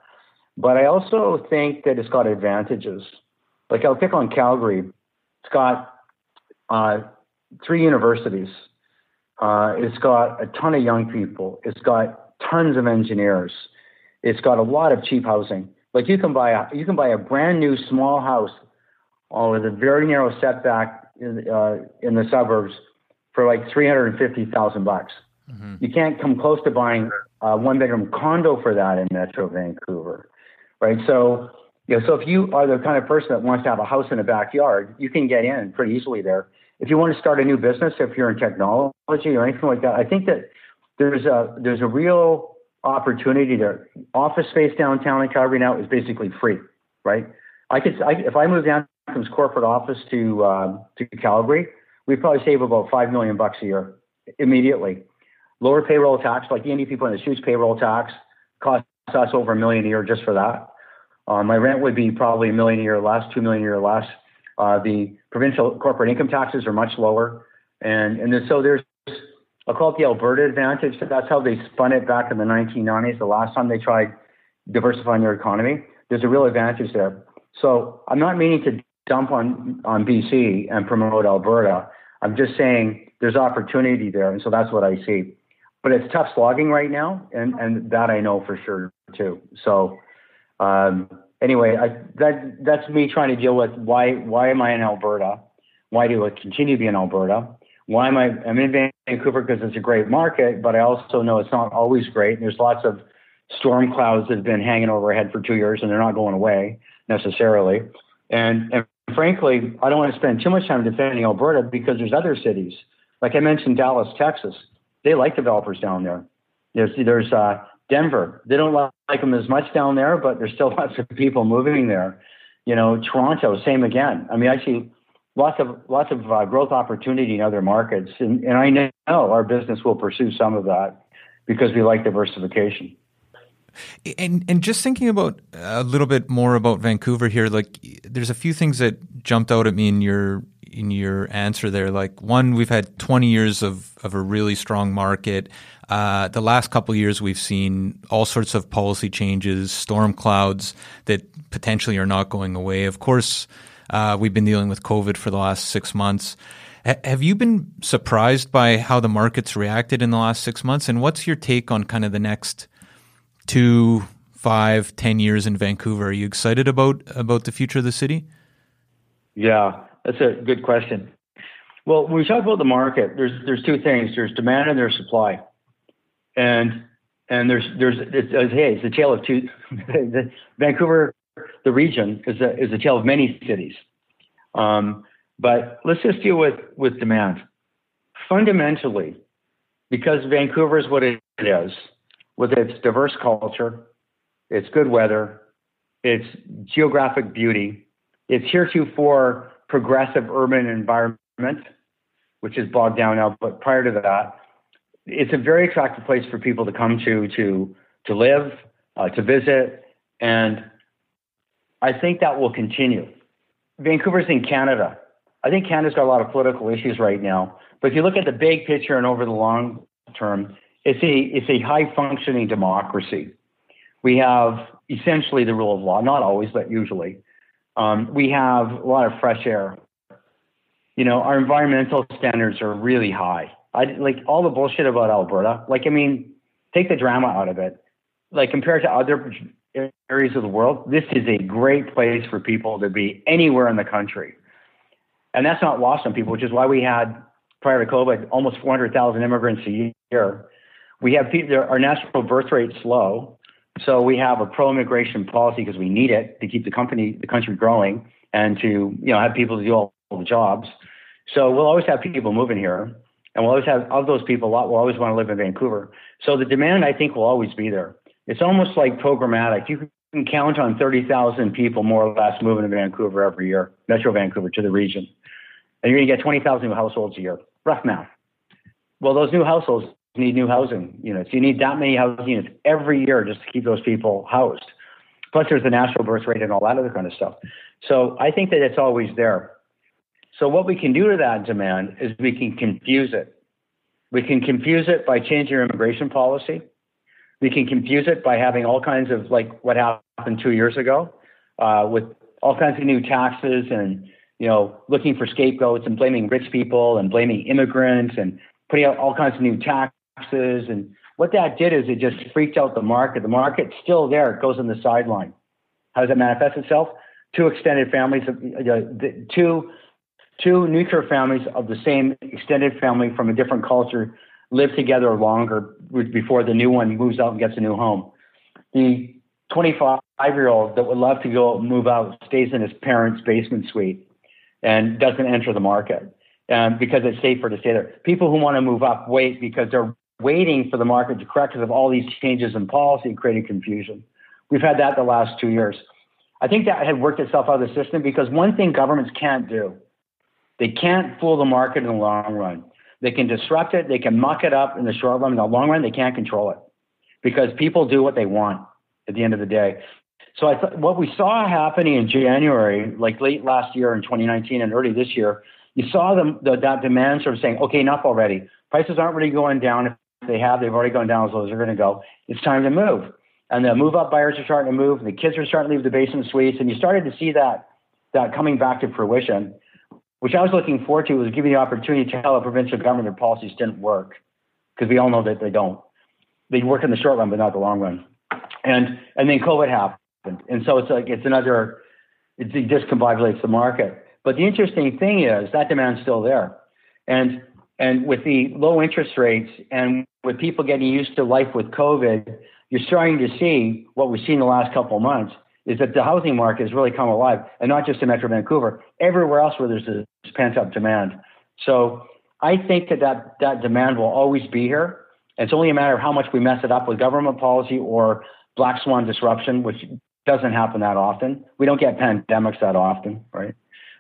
But I also think that it's got advantages. Like I'll pick on Calgary. It's got uh, three universities. Uh, it's got a ton of young people. It's got tons of engineers. It's got a lot of cheap housing. Like you can buy a you can buy a brand new small house uh, with a very narrow setback in, uh, in the suburbs for like three hundred and fifty thousand bucks. Mm-hmm. You can't come close to buying a one bedroom condo for that in Metro Vancouver, right? So, you know, so if you are the kind of person that wants to have a house in a backyard, you can get in pretty easily there. If you want to start a new business, if you're in technology or anything like that, I think that there's a there's a real opportunity there. Office space downtown in Calgary now is basically free, right? I could I, if I move down from corporate office to uh, to Calgary, we probably save about five million bucks a year immediately. Lower payroll tax, like the NDP people in the huge payroll tax, costs us over a million a year just for that. Uh, my rent would be probably a million a year less, two million a year less. Uh, the provincial corporate income taxes are much lower, and and so there's I'll call it the Alberta advantage. That's how they spun it back in the 1990s. The last time they tried diversifying their economy, there's a real advantage there. So I'm not meaning to dump on, on BC and promote Alberta. I'm just saying there's opportunity there. And so that's what I see. But it's tough slogging right now. And, and that I know for sure too. So, um, anyway, I, that, that's me trying to deal with why, why am I in Alberta? Why do I continue to be in Alberta? Why am I, I'm in Vancouver because it's a great market, but I also know it's not always great. There's lots of storm clouds that have been hanging overhead for two years and they're not going away necessarily. And, and frankly, I don't want to spend too much time defending Alberta because there's other cities. Like I mentioned, Dallas, Texas. They like developers down there. There's, there's uh, Denver. They don't like them as much down there, but there's still [LAUGHS] lots of people moving there. You know, Toronto, same again. I mean, I see lots of lots of uh, growth opportunity in other markets, and, and I know our business will pursue some of that because we like diversification. And and just thinking about a little bit more about Vancouver here, like there's a few things that jumped out at me in your in your answer there. Like one, we've had 20 years of of a really strong market. Uh, the last couple years, we've seen all sorts of policy changes, storm clouds that potentially are not going away. Of course, uh, we've been dealing with COVID for the last six months. Have you been surprised by how the market's reacted in the last six months? And what's your take on kind of the next two, five, ten years in Vancouver? Are you excited about about the future of the city? Yeah, that's a good question. Well, when we talk about the market, there's there's two things. There's demand and there's supply, and and there's there's it's, hey, it's a tale of two. the, [LAUGHS] Vancouver, the region, is a is a tale of many cities. Um, but let's just deal with with demand. Fundamentally, because Vancouver is what it is, with its diverse culture, its good weather, its geographic beauty, its heretofore progressive urban environment, which is bogged down now, but prior to that, it's a very attractive place for people to come to to to live, uh, to visit, and I think that will continue. Vancouver's in Canada. I think Canada's got a lot of political issues right now, but if you look at the big picture and over the long term, it's a it's a high functioning democracy. We have essentially the rule of law, not always, but usually. Um, we have a lot of fresh air. You know, our environmental standards are really high. I like all the bullshit about Alberta. Like, I mean, take the drama out of it. Like compared to other areas of the world, this is a great place for people to be anywhere in the country. And that's not lost on people, which is why we had prior to COVID almost 400,000 immigrants a year we have our national birth rate's low, so we have a pro-immigration policy because we need it to keep the company, the country growing, and to you know have people to do all, all the jobs. So we'll always have people moving here, and we'll always have of those people. A lot will always want to live in Vancouver. So the demand, I think, will always be there. It's almost like programmatic. You can count on 30,000 people more or less moving to Vancouver every year, Metro Vancouver to the region, and you're going to get 20,000 new households a year. Rough math. Well, those new households need new housing units. You need that many housing units every year just to keep those people housed. Plus, there's the natural birth rate and all that other kind of stuff. So I think that it's always there. So what we can do to that demand is we can confuse it. We can confuse it by changing our immigration policy. We can confuse it by having all kinds of like what happened two years ago uh, with all kinds of new taxes and you know looking for scapegoats and blaming rich people and blaming immigrants and putting out all kinds of new taxes and what that did is it just freaked out the market. The market's still there; it goes on the sideline. How does it manifest itself? Two extended families, uh, two two nuclear families of the same extended family from a different culture live together longer before the new one moves out and gets a new home. The 25 year old that would love to go move out stays in his parents' basement suite and doesn't enter the market um, because it's safer to stay there. People who want to move up wait because they're waiting for the market to correct because of all these changes in policy creating confusion. We've had that the last two years. I think that had worked itself out of the system because one thing governments can't do, they can't fool the market in the long run. They can disrupt it, they can muck it up in the short run. In the long run, they can't control it because people do what they want at the end of the day. So I th- what we saw happening in January, like late last year in 2019 and early this year, you saw the, the, that demand sort of saying, okay, enough already. Prices aren't really going down. If they have, they've already gone down as low as they're going to go. It's time to move. And the move up buyers are starting to move. And the kids are starting to leave the basement suites. And you started to see that, that coming back to fruition which I was looking forward to, was giving the opportunity to tell a provincial government their policies didn't work, because we all know that they don't. They work in the short run, but not the long run. And and then COVID happened, and so it's like it's another, it discombobulates the market. But the interesting thing is that demand's still there, and and with the low interest rates and with people getting used to life with COVID, you're starting to see what we've seen the last couple of months is that the housing market has really come alive, and not just in Metro Vancouver, everywhere else where there's this pent up demand. So I think that, that that demand will always be here. It's only a matter of how much we mess it up with government policy or black swan disruption, which doesn't happen that often. We don't get pandemics that often, right?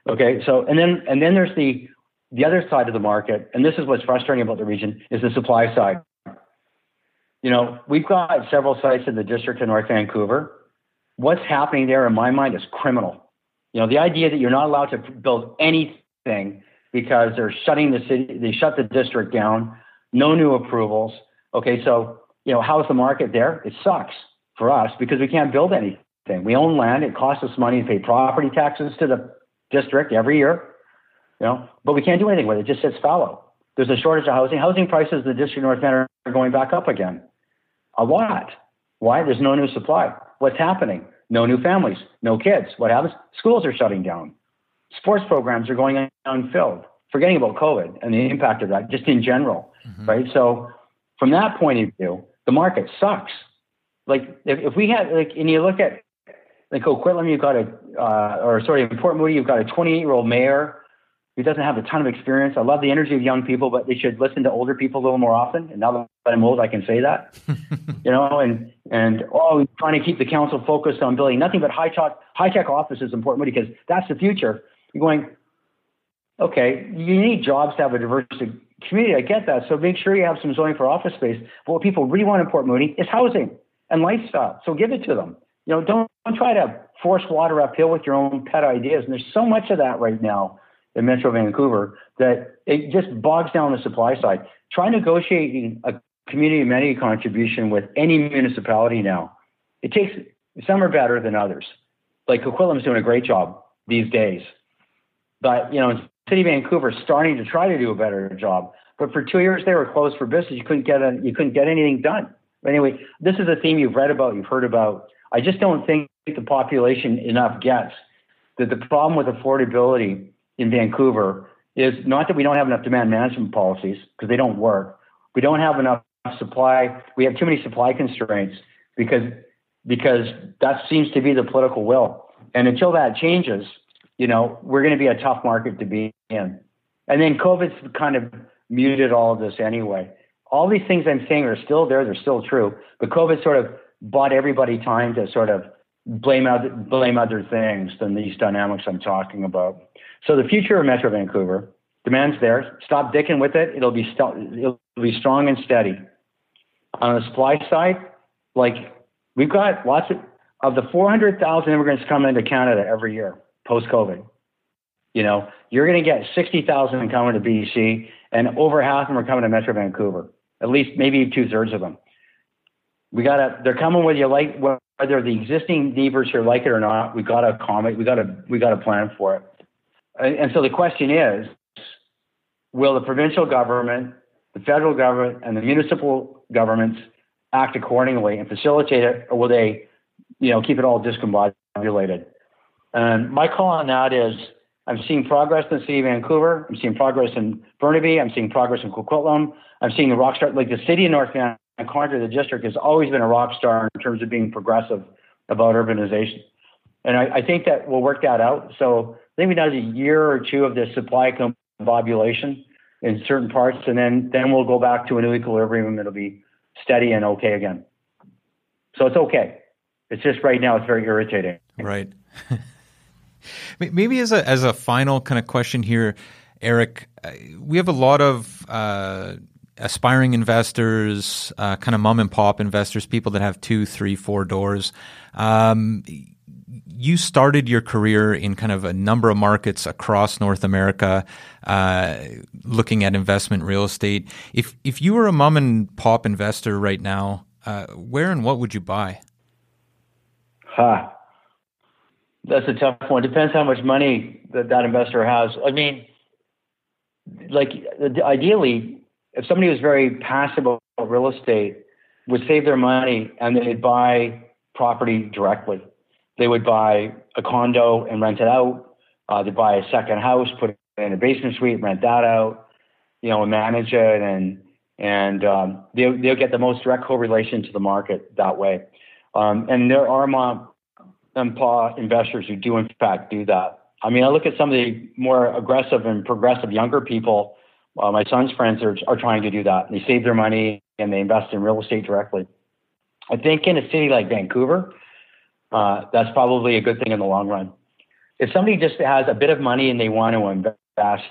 Okay, so and then and then there's the the other side of the market, and this is what's frustrating about the region is the supply side. You know, we've got several sites in the district of North Vancouver what's happening there in my mind is criminal. You know, the idea that you're not allowed to build anything because they're shutting the city, they shut the district down, no new approvals. Okay, so, you know, how's the market there? It sucks for us because we can't build anything. We own land, it costs us money to pay property taxes to the district every year, you know, but we can't do anything with it. It just sits fallow. There's a shortage of housing. Housing prices in the district of North Van are going back up again. A lot. Why? There's no new supply. What's happening? No new families, no kids. What happens? Schools are shutting down. Sports programs are going unfilled. Forgetting about COVID and the impact of that, just in general, mm-hmm. right? So, from that point of view, the market sucks. Like if, if we had like, and you look at like Coquitlam, you've got a, uh, or sorry, in Port Moody, you've got a 28 year old mayor who doesn't have a ton of experience. I love the energy of young people, but they should listen to older people a little more often. And now that I'm old, I can say that. [LAUGHS] you know, and and oh, trying to keep the council focused on building nothing but high tech high tech offices in Port Moody because that's the future. You're going, okay, you need jobs to have a diverse community. I get that. So make sure you have some zoning for office space. But what people really want in Port Moody is housing and lifestyle. So give it to them. You know, don't, don't try to force water uphill with your own pet ideas. And there's so much of that right now in Metro Vancouver that it just bogs down the supply side. Try negotiating a community amenity contribution with any municipality now. It takes some are better than others. Like Coquitlam's doing a great job these days, but you know, City of Vancouver is starting to try to do a better job. But for two years they were closed for business. You couldn't get a, you couldn't get anything done. But anyway, this is a theme you've read about, you've heard about. I just don't think the population enough gets that the problem with affordability in Vancouver is not that we don't have enough demand management policies because they don't work. We don't have enough supply. We have too many supply constraints because because that seems to be the political will. And until that changes, you know, we're going to be a tough market to be in. And then COVID's kind of muted all of this anyway. All these things I'm saying are still there; they're still true. But COVID sort of bought everybody time to sort of blame other blame other things than these dynamics I'm talking about. So the future of Metro Vancouver, demand's there. Stop dicking with it. It'll be st- it'll be strong and steady. On the supply side, like we've got lots of of the 400,000 immigrants coming into Canada every year post COVID, you know, you're going to get 60,000 coming to BC, and over half of them are coming to Metro Vancouver. At least maybe two thirds of them. We gotta. They're coming whether you like whether the existing neighbors here like it or not. We gotta accommodate. We gotta we gotta plan for it. And, and so the question is, will the provincial government, the federal government, and the municipal governments act accordingly and facilitate it, or will they, you know, keep it all discombobulated? And my call on that is I'm seeing progress in the city of Vancouver. I'm seeing progress in Burnaby. I'm seeing progress in Coquitlam. I'm seeing the rock star, like the city of North Vancouver, the district has always been a rock star in terms of being progressive about urbanization. And I, I think that we'll work that out. So maybe think we need a year or two of this supply combobulation in certain parts, and then then we'll go back to a new equilibrium. It'll be steady and okay again. So it's okay. It's just right now it's very irritating. Right. [LAUGHS] Maybe as a as a final kind of question here, Eric, uh, we have a lot of uh, aspiring investors, uh, kind of mom and pop investors, people that have two, three, four doors. Um, you started your career in kind of a number of markets across North America, uh, looking at investment real estate. If if you were a mom and pop investor right now, uh, where and what would you buy? Huh. That's a tough one. Depends how much money that that investor has. I mean, like ideally, if somebody was very passive about real estate, would save their money and they'd buy property directly. They would buy a condo and rent it out. Uh, they'd buy a second house, put it in a basement suite, rent that out. You know, and manage it, and and um, they they'll get the most direct correlation to the market that way. Um, and there are mom and pop investors who do in fact do that. I mean, I look at some of the more aggressive and progressive younger people. Uh, my son's friends are, are trying to do that. They save their money and they invest in real estate directly. I think in a city like Vancouver, uh, that's probably a good thing in the long run. If somebody just has a bit of money and they want to invest,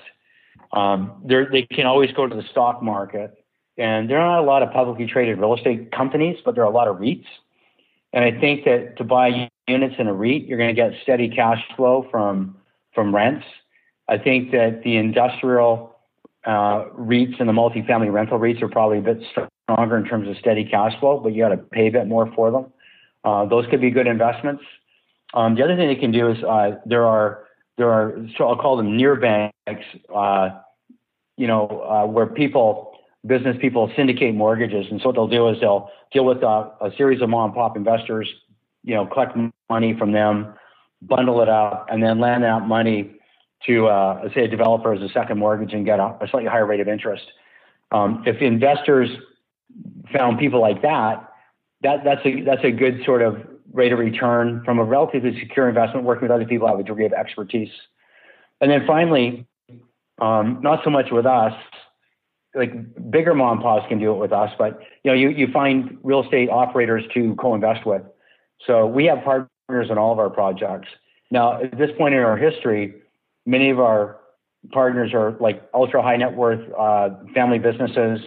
um, they can always go to the stock market. And there are not a lot of publicly traded real estate companies, but there are a lot of REITs. And I think that to buy units in a REIT, you're going to get steady cash flow from from rents. I think that the industrial uh, REITs and the multifamily rental REITs are probably a bit stronger in terms of steady cash flow, but you got to pay a bit more for them. Uh, those could be good investments. Um, the other thing they can do is uh, there are there are so I'll call them near banks, uh, you know, uh, where people business people syndicate mortgages, and so what they'll do is they'll deal with a, a series of mom and pop investors, you know, collect money from them, bundle it up, and then lend out money to, uh, say, a developer as a second mortgage and get a, a slightly higher rate of interest. Um, if investors found people like that, that that's a that's a good sort of rate of return from a relatively secure investment, working with other people have a degree of expertise. And then finally, um, not so much with us, like bigger mom pops can do it with us, but you know, you, you find real estate operators to co-invest with. So we have partners in all of our projects. Now, at this point in our history, many of our partners are like ultra high net worth uh, family businesses,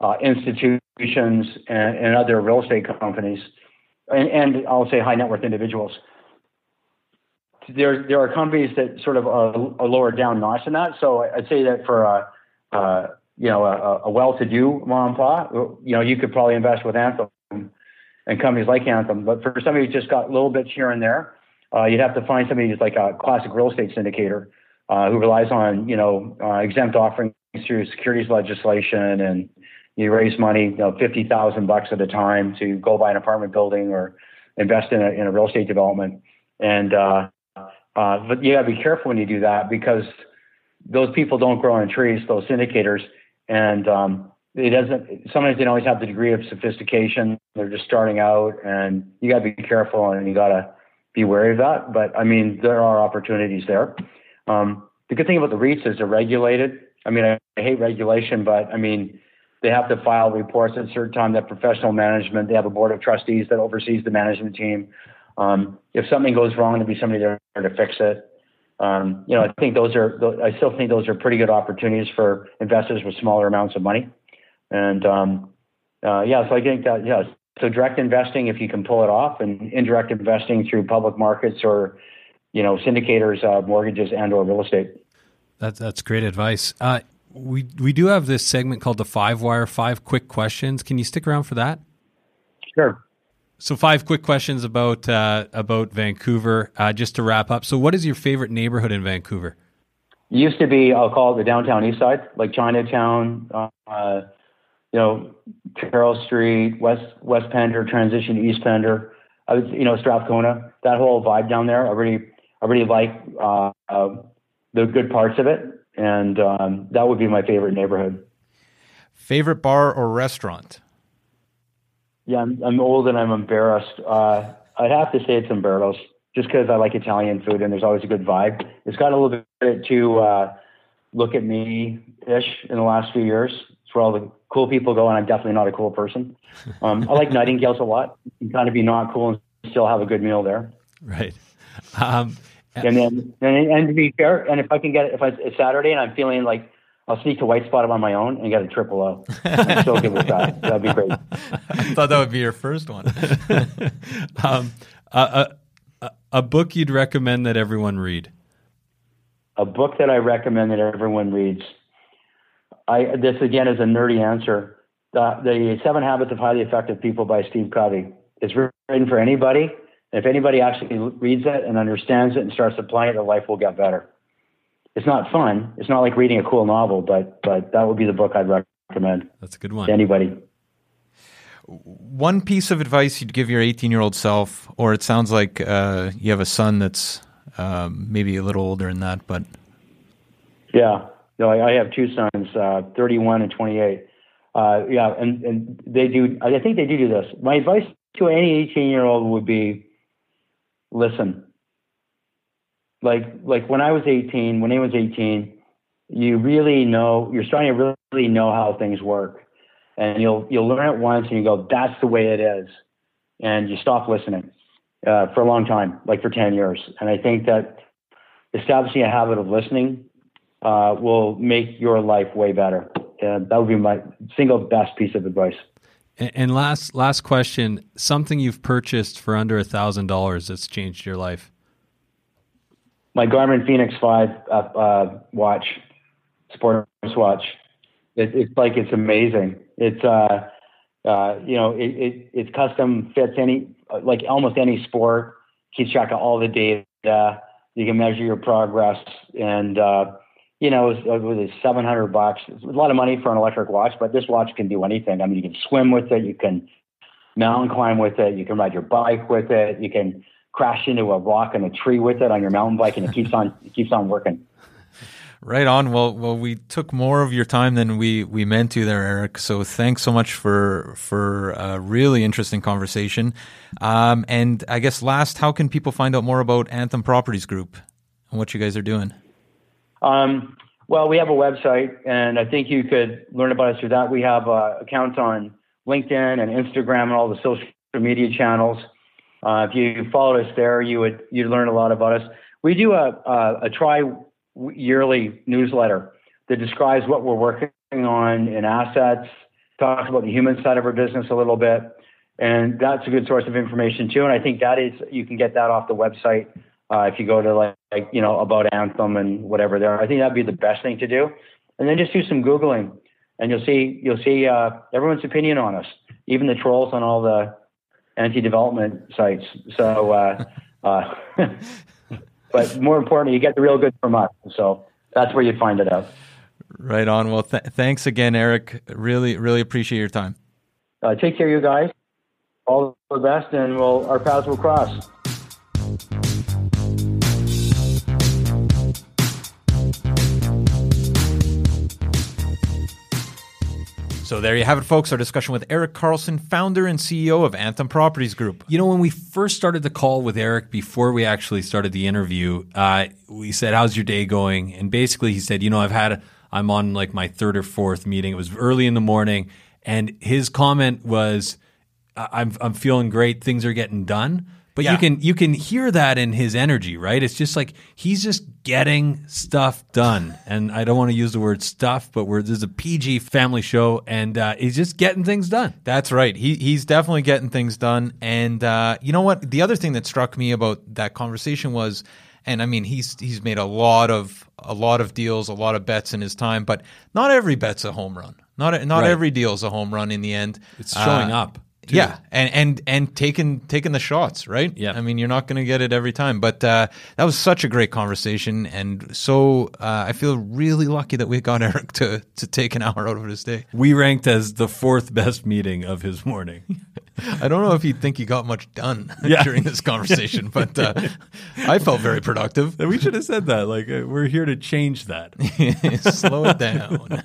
uh, institutions, and, and, other real estate companies, and, and, I'll say high net worth individuals. There, there are companies that sort of are, lower down notch in that. So I'd say that for a, you know, a, a well-to-do mom and pop, you know, you could probably invest with Anthem and companies like Anthem. But for somebody who just got little bits here and there, uh, you'd have to find somebody who's like a classic real estate syndicator uh, who relies on, you know, uh, exempt offerings through securities legislation and you raise money, you know, 50,000 bucks at a time to go buy an apartment building or invest in a, in a real estate development. And, uh, uh, but you gotta be careful when you do that because those people don't grow on trees, those syndicators and um, it doesn't. Sometimes they don't always have the degree of sophistication. They're just starting out, and you got to be careful and you got to be wary of that. But I mean, there are opportunities there. Um, the good thing about the REITs is they're regulated. I mean, I, I hate regulation, but I mean, they have to file reports at a certain time. That professional management. They have a board of trustees that oversees the management team. Um, if something goes wrong, there'll be somebody there to fix it. Um, you know, I think those are, I still think those are pretty good opportunities for investors with smaller amounts of money. And um, uh, yeah, so I think that, yes, so direct investing, if you can pull it off, and indirect investing through public markets or, you know, syndicators, uh, mortgages, and or real estate. That's that's great advice. Uh, we we do have this segment called the Five Wire, five quick questions. Can you stick around for that? Sure. So five quick questions about uh, about Vancouver, uh, just to wrap up. So, what is your favorite neighborhood in Vancouver? It used to be, I'll call it the downtown east side, like Chinatown, uh, you know, Carrall Street, West West Pender, transition to East Pender. I was, you know, Strathcona. That whole vibe down there, I really, I really like uh, uh, the good parts of it, and um, that would be my favorite neighborhood. Favorite bar or restaurant? Yeah, I'm, I'm old and I'm embarrassed. Uh, I'd have to say it's Umberto's, just because I like Italian food and there's always a good vibe. It's got a little bit to uh, look at me ish in the last few years. It's where all the cool people go, and I'm definitely not a cool person. Um, I like Nightingales a lot. You can kind of be not cool and still have a good meal there. Right. Um, and then, and, and to be fair, and if I can get it, if I, it's Saturday and I'm feeling like I'll sneak to White Spot on my own and get a triple O. I'm so good with that. [LAUGHS] That'd be great. I thought that would be your first one. [LAUGHS] um, a, a, a book you'd recommend that everyone read? A book that I recommend that everyone reads. I this again is a nerdy answer. The, the Seven Habits of Highly Effective People by Steve Covey. It's written for anybody. If anybody actually reads it and understands it and starts applying it, their life will get better it's not fun. It's not like reading a cool novel, but but that would be the book I'd recommend. That's a good one. To anybody. One piece of advice you'd give your 18 year old self, or it sounds like uh, you have a son that's um, maybe a little older than that, but yeah, no, I, I have two sons, uh, 31 and 28. Uh, yeah, and and they do. I think they do do this. My advice to any 18 year old would be, listen like like when I was 18, when he was 18, you really know you're starting to really know how things work, and you'll you'll learn it once and you go, that's the way it is, and you stop listening uh, for a long time, like for 10 years. And I think that establishing a habit of listening uh, will make your life way better. And that would be my single best piece of advice. And last last question: something you've purchased for under a thousand dollars that's changed your life my Garmin Fenix Five uh, uh, watch, sports watch. It, it's like it's amazing. It's uh, uh, you know, it, it it's custom fits any like almost any sport. Keeps track of all the data. You can measure your progress, and uh, you know, it was, it was 700 bucks. It's a lot of money for an electric watch, but this watch can do anything. I mean, you can swim with it, you can mountain climb with it, you can ride your bike with it, you can crash into a rock and a tree with it on your mountain bike, and it keeps on [LAUGHS] it keeps on working. Right on. Well, well, we took more of your time than we, we meant to there, Eric. So thanks so much for for a really interesting conversation. Um, and I guess last, how can people find out more about Anthem Properties Group and what you guys are doing? Um, well, we have a website, and I think you could learn about us through that. We have uh, accounts on LinkedIn and Instagram and all the social media channels. Uh, if you followed us there, you would you'd learn a lot about us. We do a a, a tri yearly newsletter that describes what we're working on in assets, talks about the human side of our business a little bit, and that's a good source of information too. And I think that is you can get that off the website uh, if you go to like, like you know about Anthem and whatever there. I think that'd be the best thing to do, and then just do some googling, and you'll see you'll see uh, everyone's opinion on us, even the trolls on all the anti-development sites. So, uh, uh, [LAUGHS] but more importantly, you get the real good from us. So that's where you find it out. Right on. Well, th- thanks again, Eric. Really, really appreciate your time. Uh, take care, you guys. All the best, and we'll our paths will cross. So there you have it, folks. Our discussion with Eric Carlson, founder and CEO of Anthem Properties Group. You know, when we first started the call with Eric, before we actually started the interview, uh, we said, "How's your day going?" And basically, he said, "You know, I've had, I'm on like my third or fourth meeting. It was early in the morning, and his comment was." I'm I'm feeling great. Things are getting done, But Yeah. you can you can hear that in his energy, right? It's just like he's just getting stuff done. And I don't want to use the word stuff, but we're this is a PG family show, and uh, he's just getting things done. That's right. He he's definitely getting things done. And uh, you know what? The other thing that struck me about that conversation was, and I mean, he's he's made a lot of a lot of deals, a lot of bets in his time, but not every bet's a home run. Not not Right. every deal's a home run in the end. It's showing Uh, up. Too. Yeah, and and and taking taking the shots, right? Yeah. I mean, you're not going to get it every time, but uh, that was such a great conversation, and so uh, I feel really lucky that we got [LAUGHS] Eric to to take an hour out of his day. We ranked as the fourth best meeting of his morning. [LAUGHS] I don't know if you'd think you got much done [LAUGHS] Yeah. during this conversation, [LAUGHS] but uh, I felt very productive. we should have said that. Like uh, we're here to change that. [LAUGHS] Slow it down.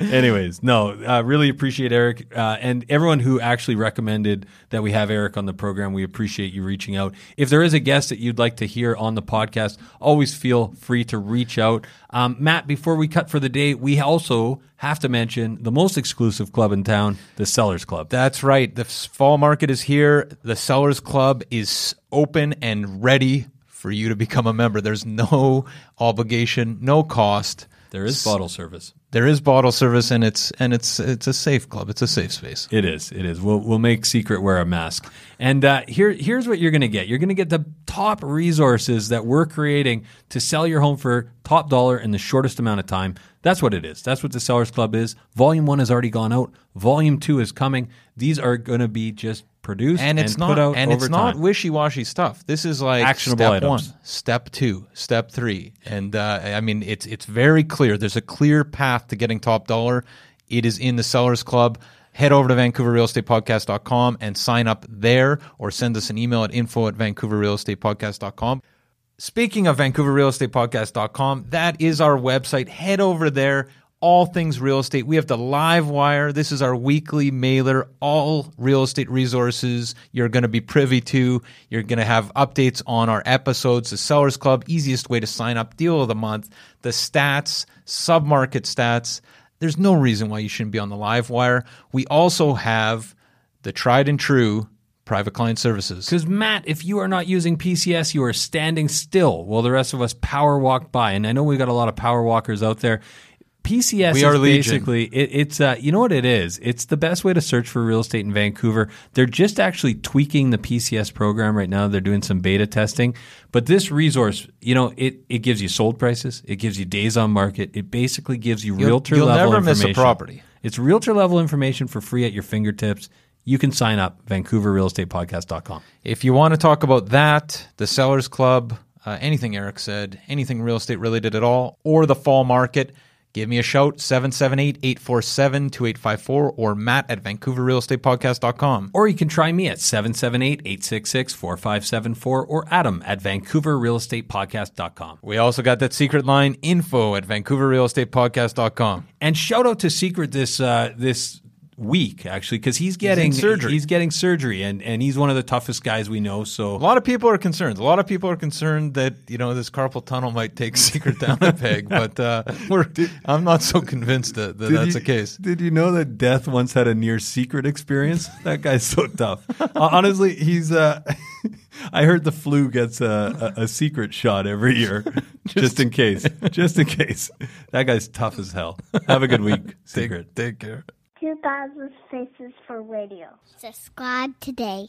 Anyways, no, uh, really appreciate Eric uh, and everyone who actually recommended that we have Eric on the program. We appreciate you reaching out. If there is a guest that you'd like to hear on the podcast, always feel free to reach out. Um, Matt, before we cut for the day, we also have to mention the most exclusive club in town, the Sellers Club. That's right. The fall market is here. The Sellers Club is open and ready for you to become a member. There's no obligation, no cost. There is bottle service. There is bottle service, and it's and it's it's a safe club. It's a safe space. It is. It is. We'll we'll make secret wear a mask. And uh, here here's what you're going to get. You're going to get the top resources that we're creating to sell your home for top dollar in the shortest amount of time. That's what it is. That's what the Sellers Club is. Volume one has already gone out. Volume two is coming. These are going to be just and it's put not out and it's not time. wishy-washy stuff this is like Actionable step items. one step two step three and uh, i mean it's it's very clear there's a clear path to getting top dollar it is in the sellers club head over to vancouverrealestatepodcast.com and sign up there or send us an email at info at vancouverrealestatepodcast.com Speaking of VancouverRealEstatePodcast.com, that is our website. Head over there. All things real estate. We have the live wire. This is our weekly mailer. All real estate resources you're going to be privy to. You're going to have updates on our episodes. The Sellers Club, easiest way to sign up. Deal of the month. The stats, submarket stats. There's no reason why you shouldn't be on the live wire. We also have the tried and true private client services. Because Matt, if you are not using PCS, you are standing still while the rest of us power walk by. And I know we've got a lot of power walkers out there. PCS We is are legion. basically it, it's uh, you know what it is. It's the best way to search for real estate in Vancouver. They're just actually tweaking the PCS program right now. They're doing some beta testing, but this resource, you know, it it gives you sold prices, it gives you days on market, it basically gives you You'll- realtor you'll level never miss a information. property. It's realtor level information for free at your fingertips. You can sign up VancouverRealEstatePodcast.com. If you want to talk about that, the Sellers Club, uh, anything Eric said, anything real estate related at all, or the fall market, give me a shout 778-847-2854 or matt at vancouverrealestatepodcast.com. Or you can try me at 778-866-4574 or Adam at VancouverRealEstatePodcast.com. We also got that secret line info at vancouverrealestatepodcast.com. And shout out to Secret this uh, this week actually because he's getting surgery. He's getting surgery and and he's one of the toughest guys we know. So a lot of people are concerned. A lot of people are concerned that, you know, this carpal tunnel might take [LAUGHS] secret down a peg, but uh, [LAUGHS] we're, I'm not so convinced that, that that's the case. Did you know that Death once had a near secret experience? [LAUGHS] that guy's so tough. Honestly, he's. Uh, I heard the flu gets a, a, a secret shot every year, just in case. Just in case. That guy's tough as hell. Have a good week, Secret. Take care. 2000 Faces for Radio. Subscribe today.